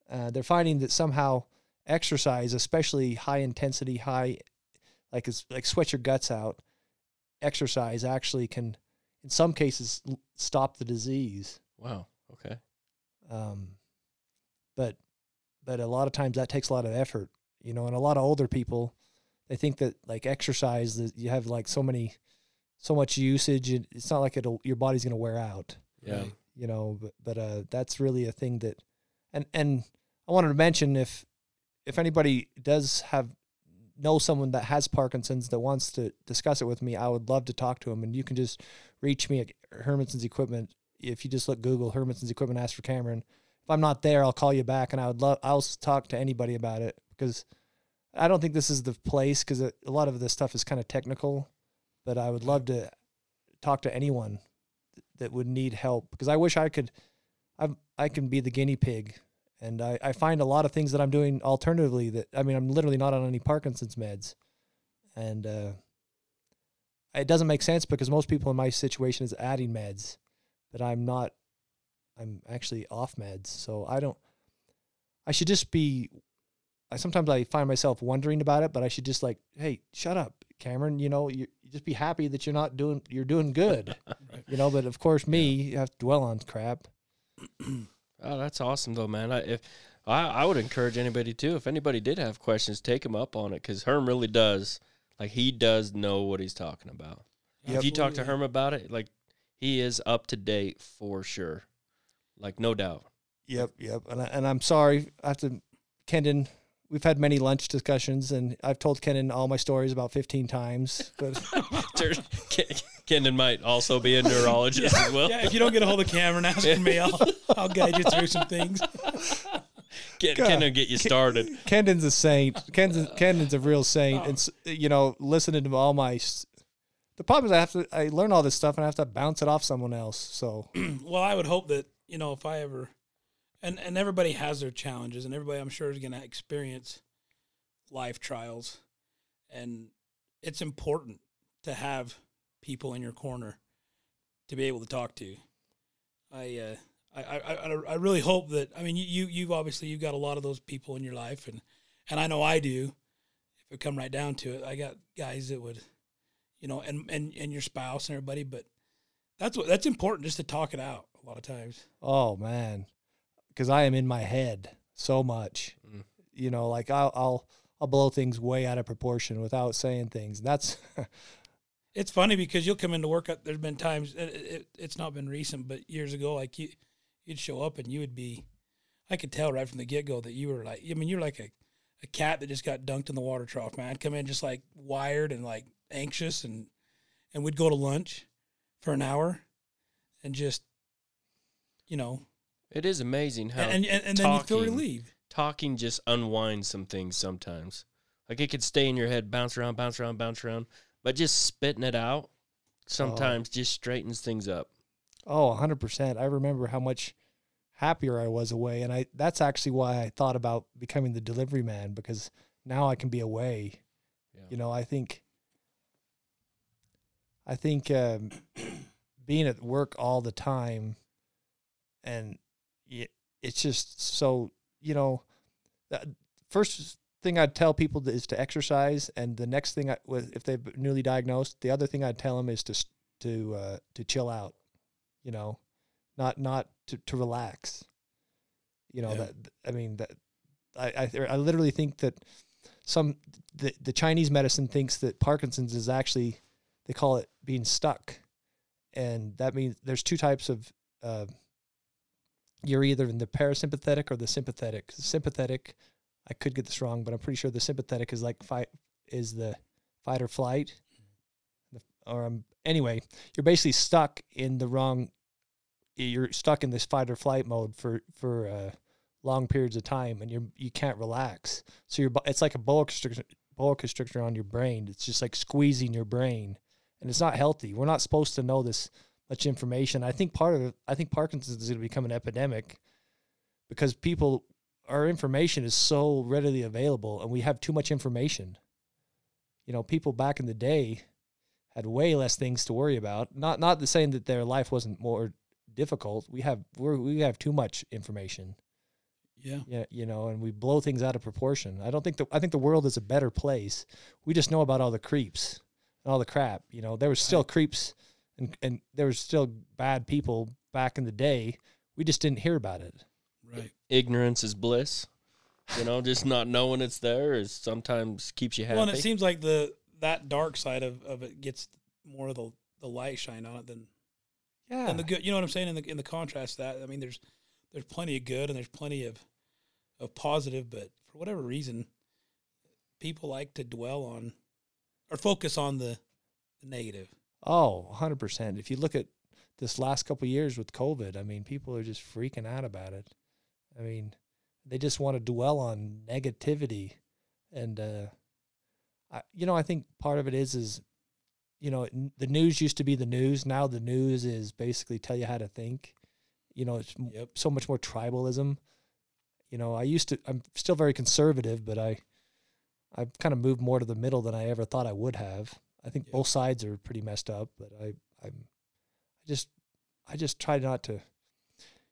Uh, they're finding that somehow exercise, especially high intensity, high like it's like sweat your guts out, exercise actually can, in some cases, l- stop the disease. Wow. Okay. Um, but but a lot of times that takes a lot of effort, you know. And a lot of older people, they think that like exercise that you have like so many, so much usage, and it's not like it'll your body's gonna wear out, Yeah. Right. You know. But but uh, that's really a thing that, and and I wanted to mention if if anybody does have know someone that has Parkinson's that wants to discuss it with me, I would love to talk to them. And you can just reach me at Hermansen's Equipment. If you just look Google Hermansen's Equipment, ask for Cameron. If I'm not there, I'll call you back, and I would love. I'll talk to anybody about it because I don't think this is the place because a lot of this stuff is kind of technical. But I would love to talk to anyone that would need help because I wish I could. I I can be the guinea pig and I, I find a lot of things that I'm doing alternatively that I mean I'm literally not on any Parkinson's meds, and uh, it doesn't make sense because most people in my situation is adding meds, but I'm not. I'm actually off meds, so I don't. I should just be. I sometimes I find myself wondering about it, but I should just like, hey, shut up, Cameron. You know, you, you just be happy that you're not doing. You're doing good. Right. You know, but of course, me, you have to dwell on crap. Oh, that's awesome though, man. I, if I, I would encourage anybody too. If anybody did have questions, take him up on it because Herm really does. Like he does know what he's talking about. If you talk to Herm about it, like he is up to date for sure. Like no doubt. Yep, yep. And I, and I'm sorry. I have to, Kendon. We've had many lunch discussions, and I've told Kendon all my stories about 15 times. But There's- Ken- Kendon might also be a neurologist as well. Yeah, if you don't get a hold of Cameron, ask for me. I'll, I'll guide you through some things. Ken, God. Get you started. Kendon's a saint. Kendon's, Kendon's a real saint. Oh. And you know, listening to all my. The problem is I have to. I learn all this stuff, and I have to bounce it off someone else. So well, I would hope that you know if I ever, and and everybody has their challenges, and everybody I'm sure is going to experience life trials, and it's important to have people in your corner to be able to talk to. I uh, I, I I really hope that I mean you you you've obviously you've got a lot of those people in your life, and and I know I do. If it come right down to it, I got guys that would, you know, and and and your spouse and everybody, but that's what that's important just to talk it out a lot of times. Oh man, because I am in my head so much. Mm. You know, like I'll, I'll I'll blow things way out of proportion without saying things. And that's It's funny because you'll come into work. uh, There's been times it, it, it's not been recent, but years ago, like you, you'd show up and you would be. I could tell right from the get go that you were like. I mean, you're like a, a cat that just got dunked in the water trough, man. I'd come in just like wired and like anxious, and and we'd go to lunch for an hour, and just, you know, It is amazing how and and, and then you feel talking- relieved. talking just unwinds some things sometimes. Like it could stay in your head, bounce around, bounce around, bounce around, but just spitting it out sometimes just straightens things up. oh, hundred percent. I remember how much happier I was away, and I that's actually why I thought about becoming the delivery man because now I can be away. Yeah. You know, I think I think um, being at work all the time, and it's just so you know. The first thing I'd tell people is to exercise, and the next thing I, if they're newly diagnosed, the other thing I'd tell them is to to uh, to chill out. You know, not not to to relax. You know Yeah. that I mean that I I, I literally think that some the, the Chinese medicine thinks that Parkinson's is actually they call it being stuck, and that means there's two types of. Uh, you're either in the parasympathetic or the sympathetic. Sympathetic, I could get this wrong, but I'm pretty sure the sympathetic is like fight is the fight or flight, or um, anyway, you're basically stuck in the wrong. You're stuck in this fight or flight mode for for uh, long periods of time, and you're you can't relax. So you're it's like a boa constrictor, boa constrictor on your brain. It's just like squeezing your brain, and it's not healthy. We're not supposed to know this much information. I think part of it, I think Parkinson's is going to become an epidemic because people, our information is so readily available, and we have too much information. You know, people back in the day had way less things to worry about. Not not the saying that their life wasn't more difficult. We have we're, we have too much information. Yeah. Yeah, you know, and we blow things out of proportion. I don't think the I think the world is a better place. We just know about all the creeps and all the crap. You know, there was still creeps and and there was still bad people back in the day. We just didn't hear about it. Right. Ignorance is bliss. You know, just not knowing it's there is sometimes keeps you happy. Well, and it seems like the that dark side of, of it gets more of the the light shine on it than Yeah. and the good. You know what I'm saying? In the in the contrast to that, I mean, there's there's plenty of good and there's plenty of of positive, but for whatever reason, people like to dwell on or focus on the the negative. Oh, 100%. If you look at this last couple of years with COVID, I mean, people are just freaking out about it. I mean, they just want to dwell on negativity. And, uh, I, you know, I think part of it is, is, you know, the news used to be the news. Now the news is basically tell you how to think. You know, it's Yep. so much more tribalism. You know, I used to, I'm still very conservative, but I, I've kind of moved more to the middle than I ever thought I would have. I think Yeah. both sides are pretty messed up, but I, I'm, I just, I just try not to.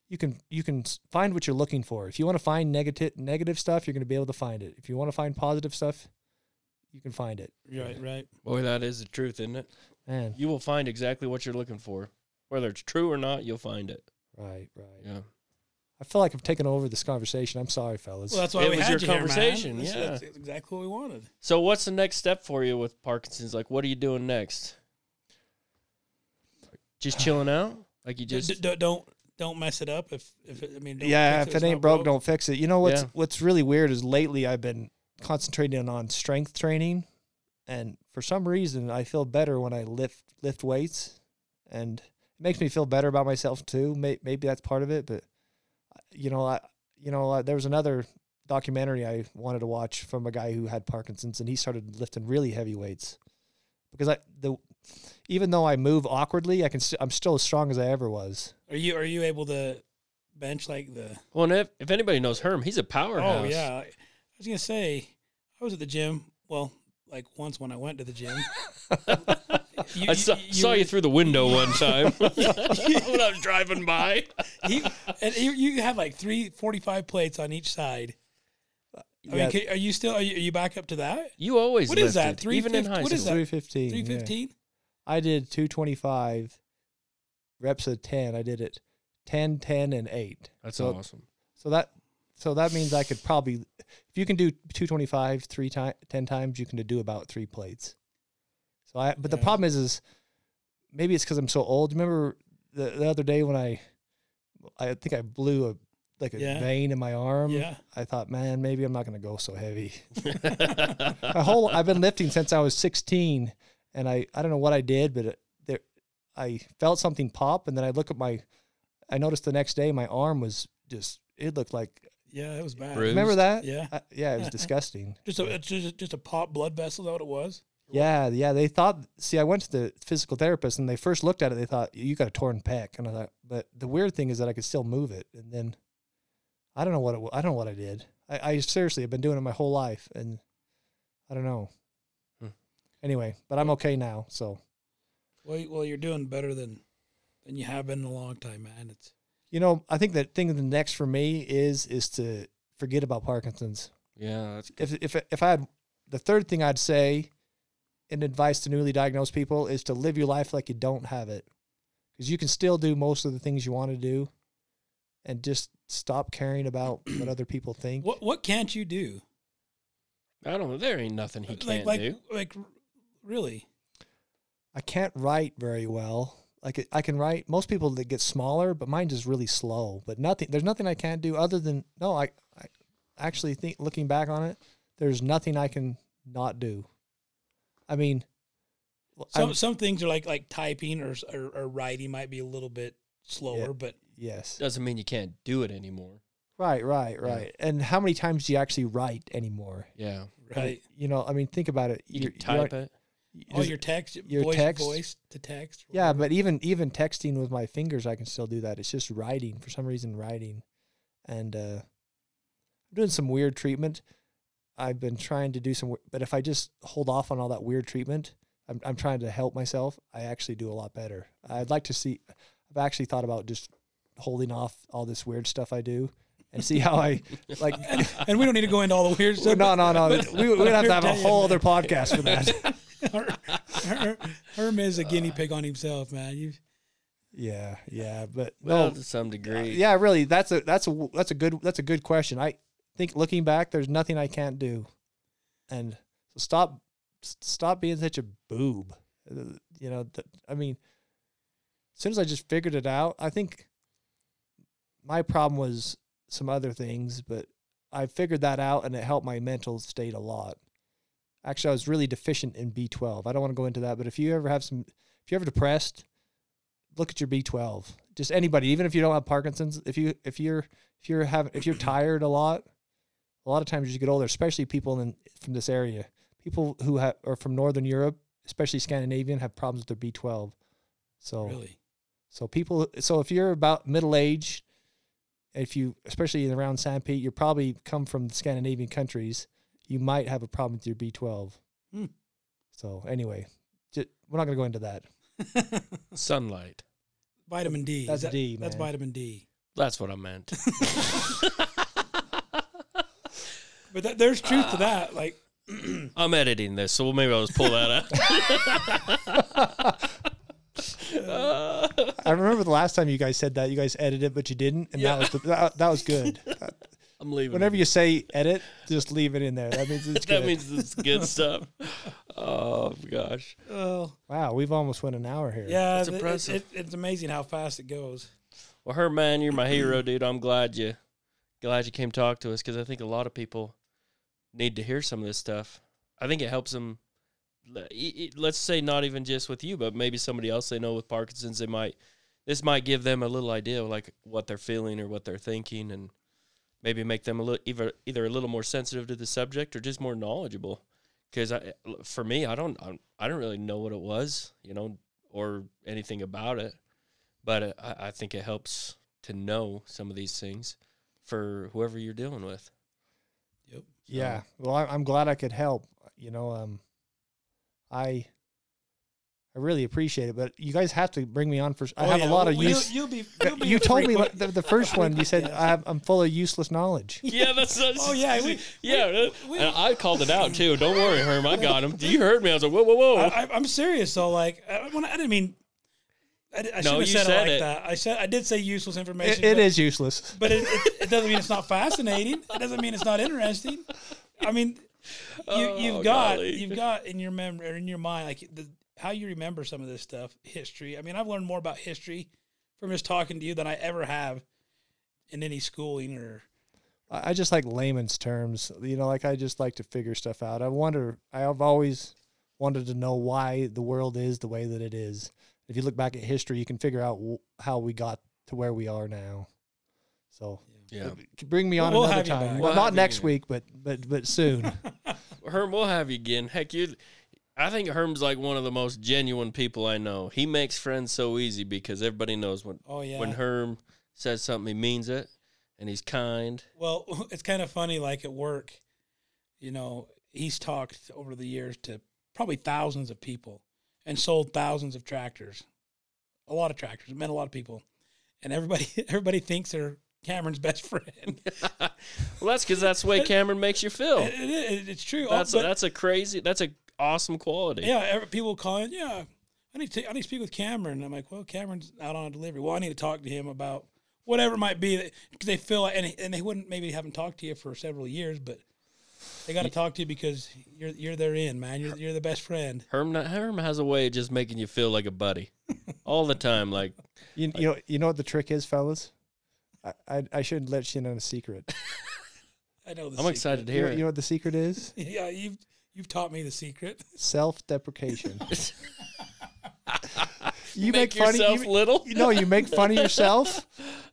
You can you can find what you're looking for. If you want to find negative negative stuff, you're going to be able to find it. If you want to find positive stuff, you can find it. Right. Right. Boy, that is the truth, isn't it? Man, You will find exactly what you're looking for. Whether it's true or not, you'll find it. right, right. Yeah. I feel like I've taken over this conversation. I'm sorry, fellas. Well, that's why It we was had your you here, man. conversation, That's- yeah. that's exactly what we wanted. So what's the next step for you with Parkinson's? Like what are you doing next? Just chilling out? Like you just D- d- don't don't mess it up. If if it, I mean, don't yeah, fix if it's it ain't not broke, don't fix it. You know what's Yeah. what's really weird is lately I've been concentrating on strength training, and for some reason I feel better when I lift lift weights, and it makes me feel better about myself too. Maybe that's part of it, but you know, I you know uh, there was another documentary I wanted to watch from a guy who had Parkinson's, and he started lifting really heavy weights because I the even though I move awkwardly, I can st- I'm still as strong as I ever was. Are you are you able to bench like the? Well, and if, if anybody knows Herm, he's a powerhouse. Oh yeah, I was gonna say I was at the gym. Well, like once when I went to the gym. You- I saw, saw you through the window one time when I was driving by. you, and you, you had like three 45 plates on each side. I Yeah. mean, can, are you still are you, are you back up to that? You always What is that, lifted, even in 350 high what is school. that? Three fifteen. Three fifteen. I did 225 reps of 10. I did it 10, 10, and 8. That's So- awesome. So that so that means I could probably if you can do 225 three times 10 times you can do about 3 plates. So I but the problem is is maybe it's cuz I'm so old. Remember the, the other day when I I think I blew a like a Yeah. vein in my arm. Yeah. I thought, man, maybe I'm not going to go so heavy. my whole I've been lifting since I was 16, and I I don't know what I did, but it, there I felt something pop, and then I look at my, I noticed the next day my arm was just it looked like Yeah, it was bad. Bruised. remember that? Yeah. I, yeah, it was disgusting. Just a just, just a pop blood vessel. Is that what it was? Yeah, yeah. They thought. See, I went to the physical therapist, and they first looked at it. They thought you got a torn pec, and I thought. But the weird thing is that I could still move it, and then I don't know what it. I don't know what I did. I, I seriously have been doing it my whole life, and I don't know. Hmm. Anyway, but I'm okay now. So Well, you- well, you're doing better than than you have been in a long time, man. It's you know, I think that thing the next for me is is to forget about Parkinson's. yeah, that's If if if I had the third thing I'd say in advice to newly diagnosed people is to live your life like you don't have it, because you can still do most of the things you want to do, and just stop caring about what other people think. what what can't you do? I don't know. There ain't nothing he can't like do. like r- really. I can't write very well. Like I can write most people that get smaller, but mine just really slow. But nothing there's nothing I can't do other than no, I, I actually think looking back on it, there's nothing I can not do. I mean Some I'm- some things are like like typing or, or or writing might be a little bit slower, Yeah. but yes. Doesn't mean you can't do it anymore. Right, right, Yeah. right. And how many times do you actually write anymore? Yeah. I mean, right. you know, I mean, think about it. You You're- you're- type it. you Oh, your text, your voice, text? voice to text. or Yeah, but even even texting with my fingers, I can still do that. It's just writing for some reason, writing, and uh, I'm doing some weird treatment. I've been trying to do some, w- but if I just hold off on all that weird treatment, I'm I'm trying to help myself. I actually do a lot better. I'd like to see. I've actually thought about just holding off all this weird stuff I do and see how I like. and we don't need to go into all the weird stuff. no, no, no. but- We, we would have to have a whole other podcast for that. Her- Her- Herm is a guinea pig on himself, man. You, yeah, yeah, but Well, no, to some degree. yeah, really, that's a that's a that's a good that's a good question. I think looking back, there's nothing I can't do, and so stop stop being such a boob. Uh, You know, th- I mean, as soon as I just figured it out, I think my problem was some other things, but I figured that out, and it helped my mental state a lot. Actually, I was really deficient in B12. I don't want to go into that, but if you ever have some, if you're ever depressed, look at your B12. Just anybody, even if you don't have Parkinson's, if you if you're if you're having if you're tired a lot, a lot of times as you get older, especially people in from this area, people who have are from Northern Europe, especially Scandinavian, have problems with their B12. So really? so people so if you're about middle age, if you especially around Sanpete, you probably come from the Scandinavian countries, you might have a problem with your B12. Hmm. So anyway, ju- we're not going to go into that. Sunlight. vitamin D. That's that- D, That's vitamin D. That's what I meant. But that, there's truth to that. Like, I'm editing this, so maybe I'll just pull that out. I remember the last time you guys said that you guys edited it, but you didn't, and that was the, that, that was good. I'm leaving. Whenever you say edit, just leave it in there. That means it's good. that means it's good stuff. Oh gosh. oh, wow, we've almost went an hour here. yeah, That's th- it- impressive. It, it's amazing how fast it goes. Well, her man, you're my hero, dude. I'm glad you, glad you came talk to us because I think a lot of people need to hear some of this stuff. I think it helps them. le- Let's say not even just with you, but maybe somebody else they know with Parkinson's. They might. This might give them a little idea of like what they're feeling or what they're thinking, and maybe make them a little either either a little more sensitive to the subject or just more knowledgeable. Because I, for me, I don't, I don't- really know what it was, you know, or anything about it but uh, I, I think it helps to know some of these things for whoever you're dealing with. Yep. Yeah. Well, I, I'm glad I could help. You know, um, I I really appreciate it, but you guys have to bring me on for. I Oh, have yeah, a lot of use. You'll, you'll be. You'll be You told me the, the first one. You said I have, I'm full of useless knowledge. Yeah, that's, that's Oh, yeah, we- yeah. that- we- and I called it out too. Don't worry, Herm. I got him. You heard me. I was like, whoa, whoa, whoa. I, I, I'm serious though. Like, I, I didn't mean. I, di- I shouldn't have you said, it like it. that. I said I did say useless information. It, it but, is useless. but it, it, it doesn't mean it's not fascinating. It doesn't mean it's not interesting. I mean, you, Oh, you've got golly. you've got in your memory or in your mind like the, how you remember some of this stuff, history. I mean, I've learned more about history from just talking to you than I ever have in any schooling or. I I just like layman's terms. You know, like I just like to figure stuff out. I wonder. I've always wanted to know why the world is the way that it is. If you look back at history, you can figure out w- how we got to where we are now. So yeah. bring me on We'll another time. back. Well, We'll have not next again. week, but but but soon. Herm, we'll have you again. Heck, you. I think Herm's like one of the most genuine people I know. He makes friends so easy because everybody knows when Oh yeah. when Herm says something, he means it, and he's kind. Well, it's kind of funny. Like at work, you know, he's talked over the years to probably thousands of people and sold thousands of tractors, a lot of tractors, It meant a lot of people, and everybody everybody thinks they're Cameron's best friend. well, that's because that's the way Cameron makes you feel. It- it- it- it's true. That's Oh, a, that's a crazy. That's a awesome quality. yeah. Every, people call in. Yeah, I need to I need to speak with Cameron. I'm like, well, Cameron's out on a delivery. Well, I need to talk to him about whatever it might be because they feel like, and, and they wouldn't maybe haven't talked to you for several years, but They got to talk to you because you're you're their in man. You're you're the best friend. Herm, Herm has a way of just making you feel like a buddy all the time. Like, You, you know you know what the trick is, fellas. I I, I shouldn't let you in on a secret. I know. The I'm secret. excited to You hear know, you it. know what the secret is? Yeah, you've you've taught me the secret. Self-deprecation. you Make, make, fun yourself of you, little. you know you make fun of yourself,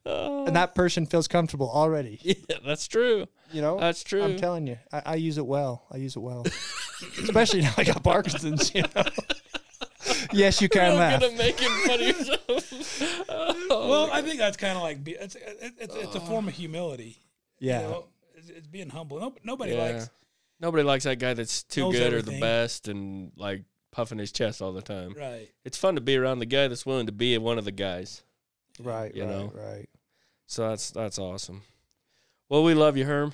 Oh, and that person feels comfortable already. yeah, that's true. You know, That's true. I'm telling you, I, I use it well. I use it well, especially now I got Parkinson's. You know. yes, you can laugh. gonna make him fun of yourself. Oh, Well, I think that's kind of like be, it's, it's it's it's a uh. form of humility. Yeah. You know? it's, it's being humble. No, nobody Yeah. likes. Nobody likes that guy that's too Knows good or the best and like puffing his chest all the time. Right. It's fun to be around the guy that's willing to be one of the guys. Right. You right. know. Right. So that's that's awesome. Well, we love you, Herm.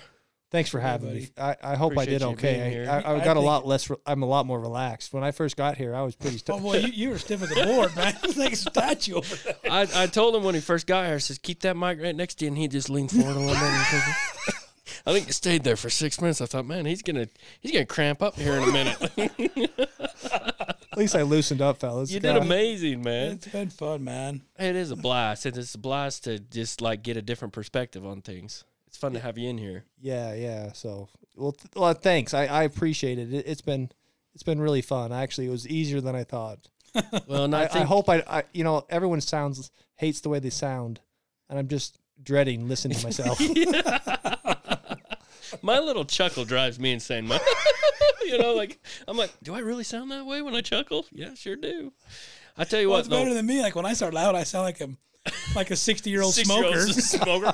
Thanks for having buddy. me. I, I hope I did you being okay. here. I, I, I got a think- lot less. Re- I'm a lot more relaxed. When I first got here, I was pretty. Oh boy, you, you were stiff as a board, man. It's like a statue over there. I, I told him when he first got here, I says, keep that mic right next to you, and he just leaned forward a little bit. and said- I think it stayed there for six minutes. I thought, man, he's gonna he's gonna cramp up here in a minute. At least I loosened up, fellas. you did God. amazing, man. It's been fun, man. It is a blast. It is a blast to just like get a different perspective on things. It's fun to have you in here. Yeah, yeah. So, well, th- well thanks. I, I appreciate it. it. It's been it's been really fun. Actually, it was easier than I thought. Well, and I, I, I, hope I, I, you know, everyone sounds hates the way they sound, and I'm just dreading listening to myself. my little chuckle drives me insane. My, you know, like I'm like, do I really sound that way when I chuckle? Yeah, sure do. I tell you Well, what, it's better than me. Like when I start loud, I sound like a like a sixty year old smoker. six-year-old smoker.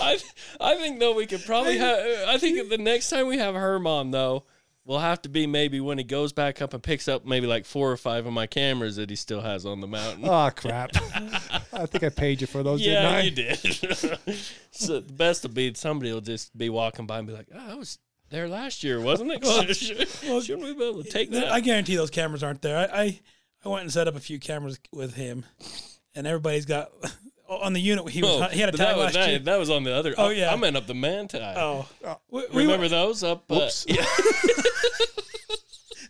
I I think though we could probably have. I think the next time we have her mom though. Will have to be maybe when he goes back up and picks up maybe like four or five of my cameras that he still has on the mountain. oh crap! I think I paid you for those, Yeah, you didn't I? did. so the best will be somebody will just be walking by and be like, "Oh, I was there last year, wasn't it? well, Shouldn't we be able to take that?" I guarantee those cameras aren't there. I, I I went and set up a few cameras with him, and everybody's got on the unit. He was Oh, he had a but tag that, was, last that, year. that was on the other. Oh, I- yeah. I meant up the Manti. Oh, we, we Remember were- those up? uh, Whoops. yeah.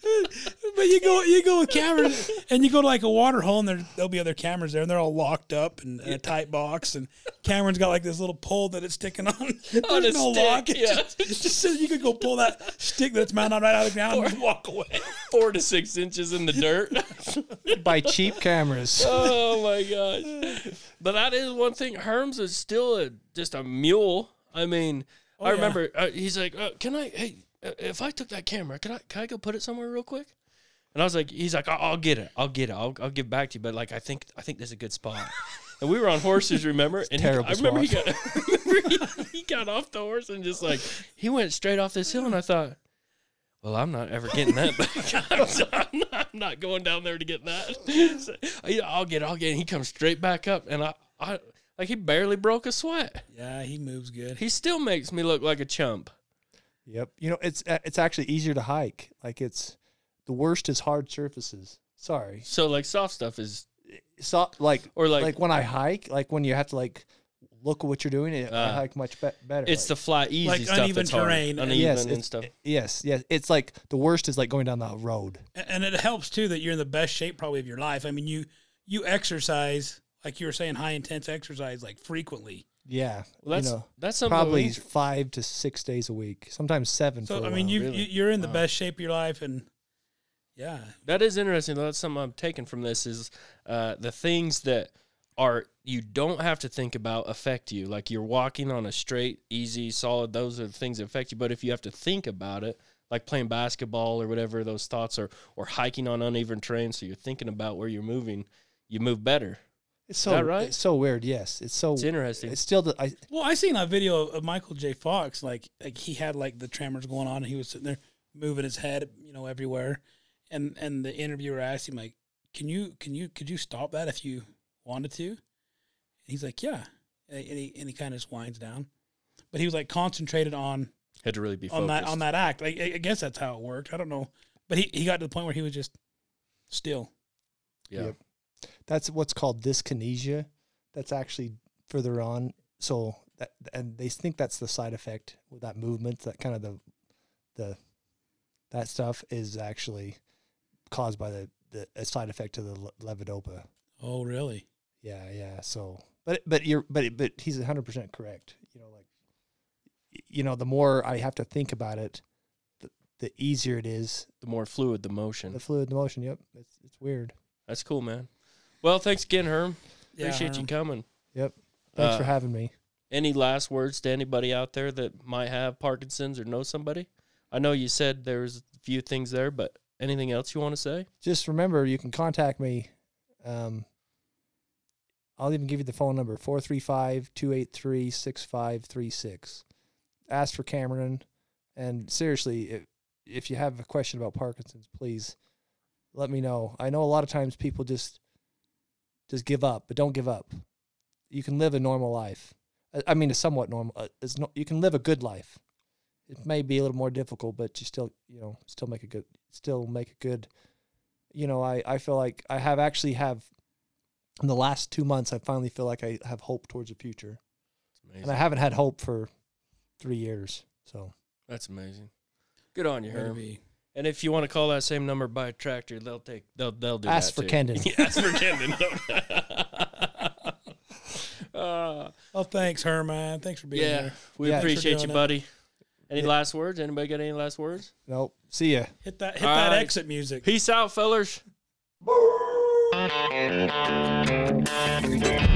but you go you go with cameras, and you go to like a water hole, and there there'll be other cameras there, and they're all locked up in, in a tight box, and Cameron's got like this little pole that it's sticking on. There's On a no stick, lock. It's yeah. just, just so you could go pull that stick that's mounted right out of the ground and walk away. Four to six inches in the dirt. by cheap cameras. oh my gosh! But that is one thing. Herms is still a, just a mule. I mean, I yeah. remember uh, he's like, uh, "Can I? Hey, uh, if I took that camera, can I? Can I go put it somewhere real quick?" And I was like, "He's like, I'll, I'll get it. I'll get it. I'll, I'll give it back to you." But like, I think I think there's a good spot. And we were on horses, remember? And he- terrible I remember he got I remember he, he got off the horse and just like he went straight off this hill, and I thought. Well, I'm not ever getting that back. I'm, so- I'm not, I'm not going down there to get that. So, I'll get it. I'll get it. And he comes straight back up, and I, I, like he barely broke a sweat. Yeah, he moves good. He still makes me look like a chump. Yep. You know, it's uh, it's actually easier to hike. Like it's the worst is hard surfaces. Sorry. So like soft stuff is, So like or like, like, when I hike, like when you have to like look at what you're doing, it, I Ah. hike much be- better. it's like, the flat easy Like stuff uneven that's hard. terrain. uneven yes, and stuff. yes, yes. It's like the worst is like going down the road. and it helps too that you're in the best shape probably of your life. I mean, you you exercise like you were saying, high intense exercise like frequently. Yeah, Well, that's you know, that's something probably we- five to six days a week, sometimes seven. So for a I mean, while. you, really. you you're in the Wow. best shape of your life, and yeah, That is interesting. though. That's something I'm taking from this is uh, the things that are you don't have to think about affect you. Like you're walking on a straight, easy, solid. Those are the things that affect you. But if you have to think about it, like playing basketball or whatever those thoughts are, or hiking on uneven terrain, so you're thinking about where you're moving, you move better. it's so that right? It's so weird. Yes, it's so. It's interesting. It's still the I, Well, I seen a video of Michael J. Fox, like like he had like the tremors going on, and he was sitting there moving his head, you know, everywhere, and and the interviewer asked him like, "Can you can you could you stop that if you wanted to?" And he's like, "Yeah," and he and he kind of just winds down, but he was like concentrated on Had to really be on focused. that on that act. Like, I, I guess that's how it worked. I don't know, but he he got to the point where he was just still. Yeah. Yep. that's what's called dyskinesia. That's actually further on. so that and they think that's the side effect with that movement, that kind of the the that stuff is actually caused by the, the a side effect to the levodopa. Oh, really? Yeah, yeah. So, but but you're but but he's 100 percent correct. You know, like you know, the more I have to think about it, the, the easier it is. The more fluid the motion. The fluid the motion. Yep, it's it's weird. That's cool, man. Well, thanks again, Herm. Yeah, Appreciate you coming. Yep. Thanks for Uh, having me. Any last words to anybody out there that might have Parkinson's or know somebody? I know you said there's a few things there, but anything else you want to say? Just remember, you can contact me. Um, I'll even give you the phone number 435 283 6536. Ask for Cameron. And seriously, if, if you have a question about Parkinson's, please let me know. I know a lot of times people just just give up, but don't give up. You can live a normal life. I- I mean, a somewhat normal. Uh, no, you can live a good life. It may be a little more difficult, but you still, you know, still make a good, still make a good. You know, I I feel like I have actually have. In the last two months, I finally feel like I have hope towards the future, It's and I haven't had hope for three years. So That's amazing. Good on you, Way to Herm. be. And if you want to call that same number by a tractor, they'll take they'll they'll do Ask that for too. Kendon. Yeah, ask for Kendon. uh, Oh, thanks, Herman. Thanks for being yeah, here. we Yeah. Thanks appreciate you, doing it. buddy. Any Yeah. last words? Anybody got any last words? nope. See ya. Hit that hit All that right. exit music. Peace out, fellers.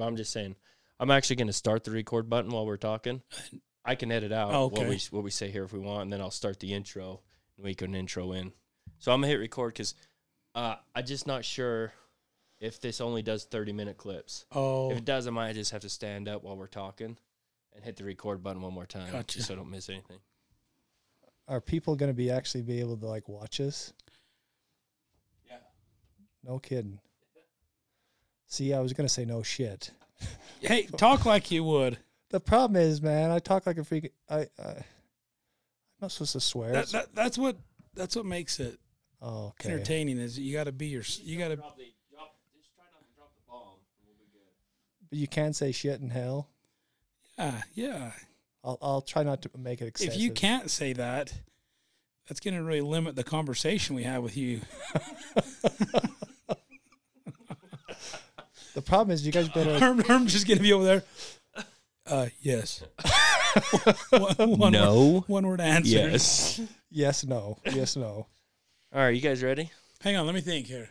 But I'm just saying, I'm actually going to start the record button while we're talking. I can edit out Oh, what we what we say here if we want, and then I'll start the intro and we can intro in. So I'm gonna hit record because uh, I'm just not sure if this only does 30 minute clips. Oh, If it does, I might just have to stand up while we're talking and hit the record button one more time, Gotcha. just so I don't miss anything. Are people going to be actually be able to like watch us? Yeah. No kidding. See, I was going to say no shit. hey, talk like you would. The problem is, man, I talk like a freak. I, I I'm not supposed to swear. That, that, that's what that's what makes it oh, okay. entertaining. Is you got to be your you got to Probably drop, just try not to drop the bomb, and we'll be good. But you can say shit in hell. yeah yeah. I'll I'll try not to make it excessive. If you can't say that, that's going to really limit the conversation we have with you. the problem is, you guys better. Herm, Herm's just going to be over there. Uh, yes. one, one No. Word, one word answer. Yes. yes, no, yes, no. All right, you guys ready? Hang on, let me think here.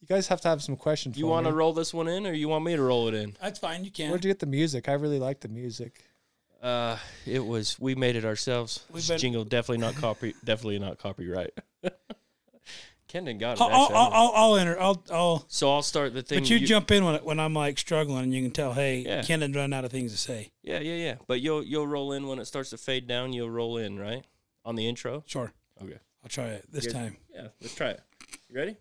You guys have to have some questions. You want to roll this one in, or you want me to roll it in? That's fine. You can. Where'd you get the music? I really like the music. Uh, it was we made it ourselves. We've This been- jingle definitely not copy, definitely not copyright. Kendon got it. I'll, I'll. I'll, I'll, enter. I'll, I'll. so I'll start the thing. But you, jump in when when I'm like struggling, and you can tell, hey, Yeah. Kendon's run out of things to say. Yeah, yeah, yeah. But you'll you'll roll in when it starts to fade down. You'll roll in right on the intro. Sure, Okay. I'll try it this Good. time. Yeah, let's try it. You ready?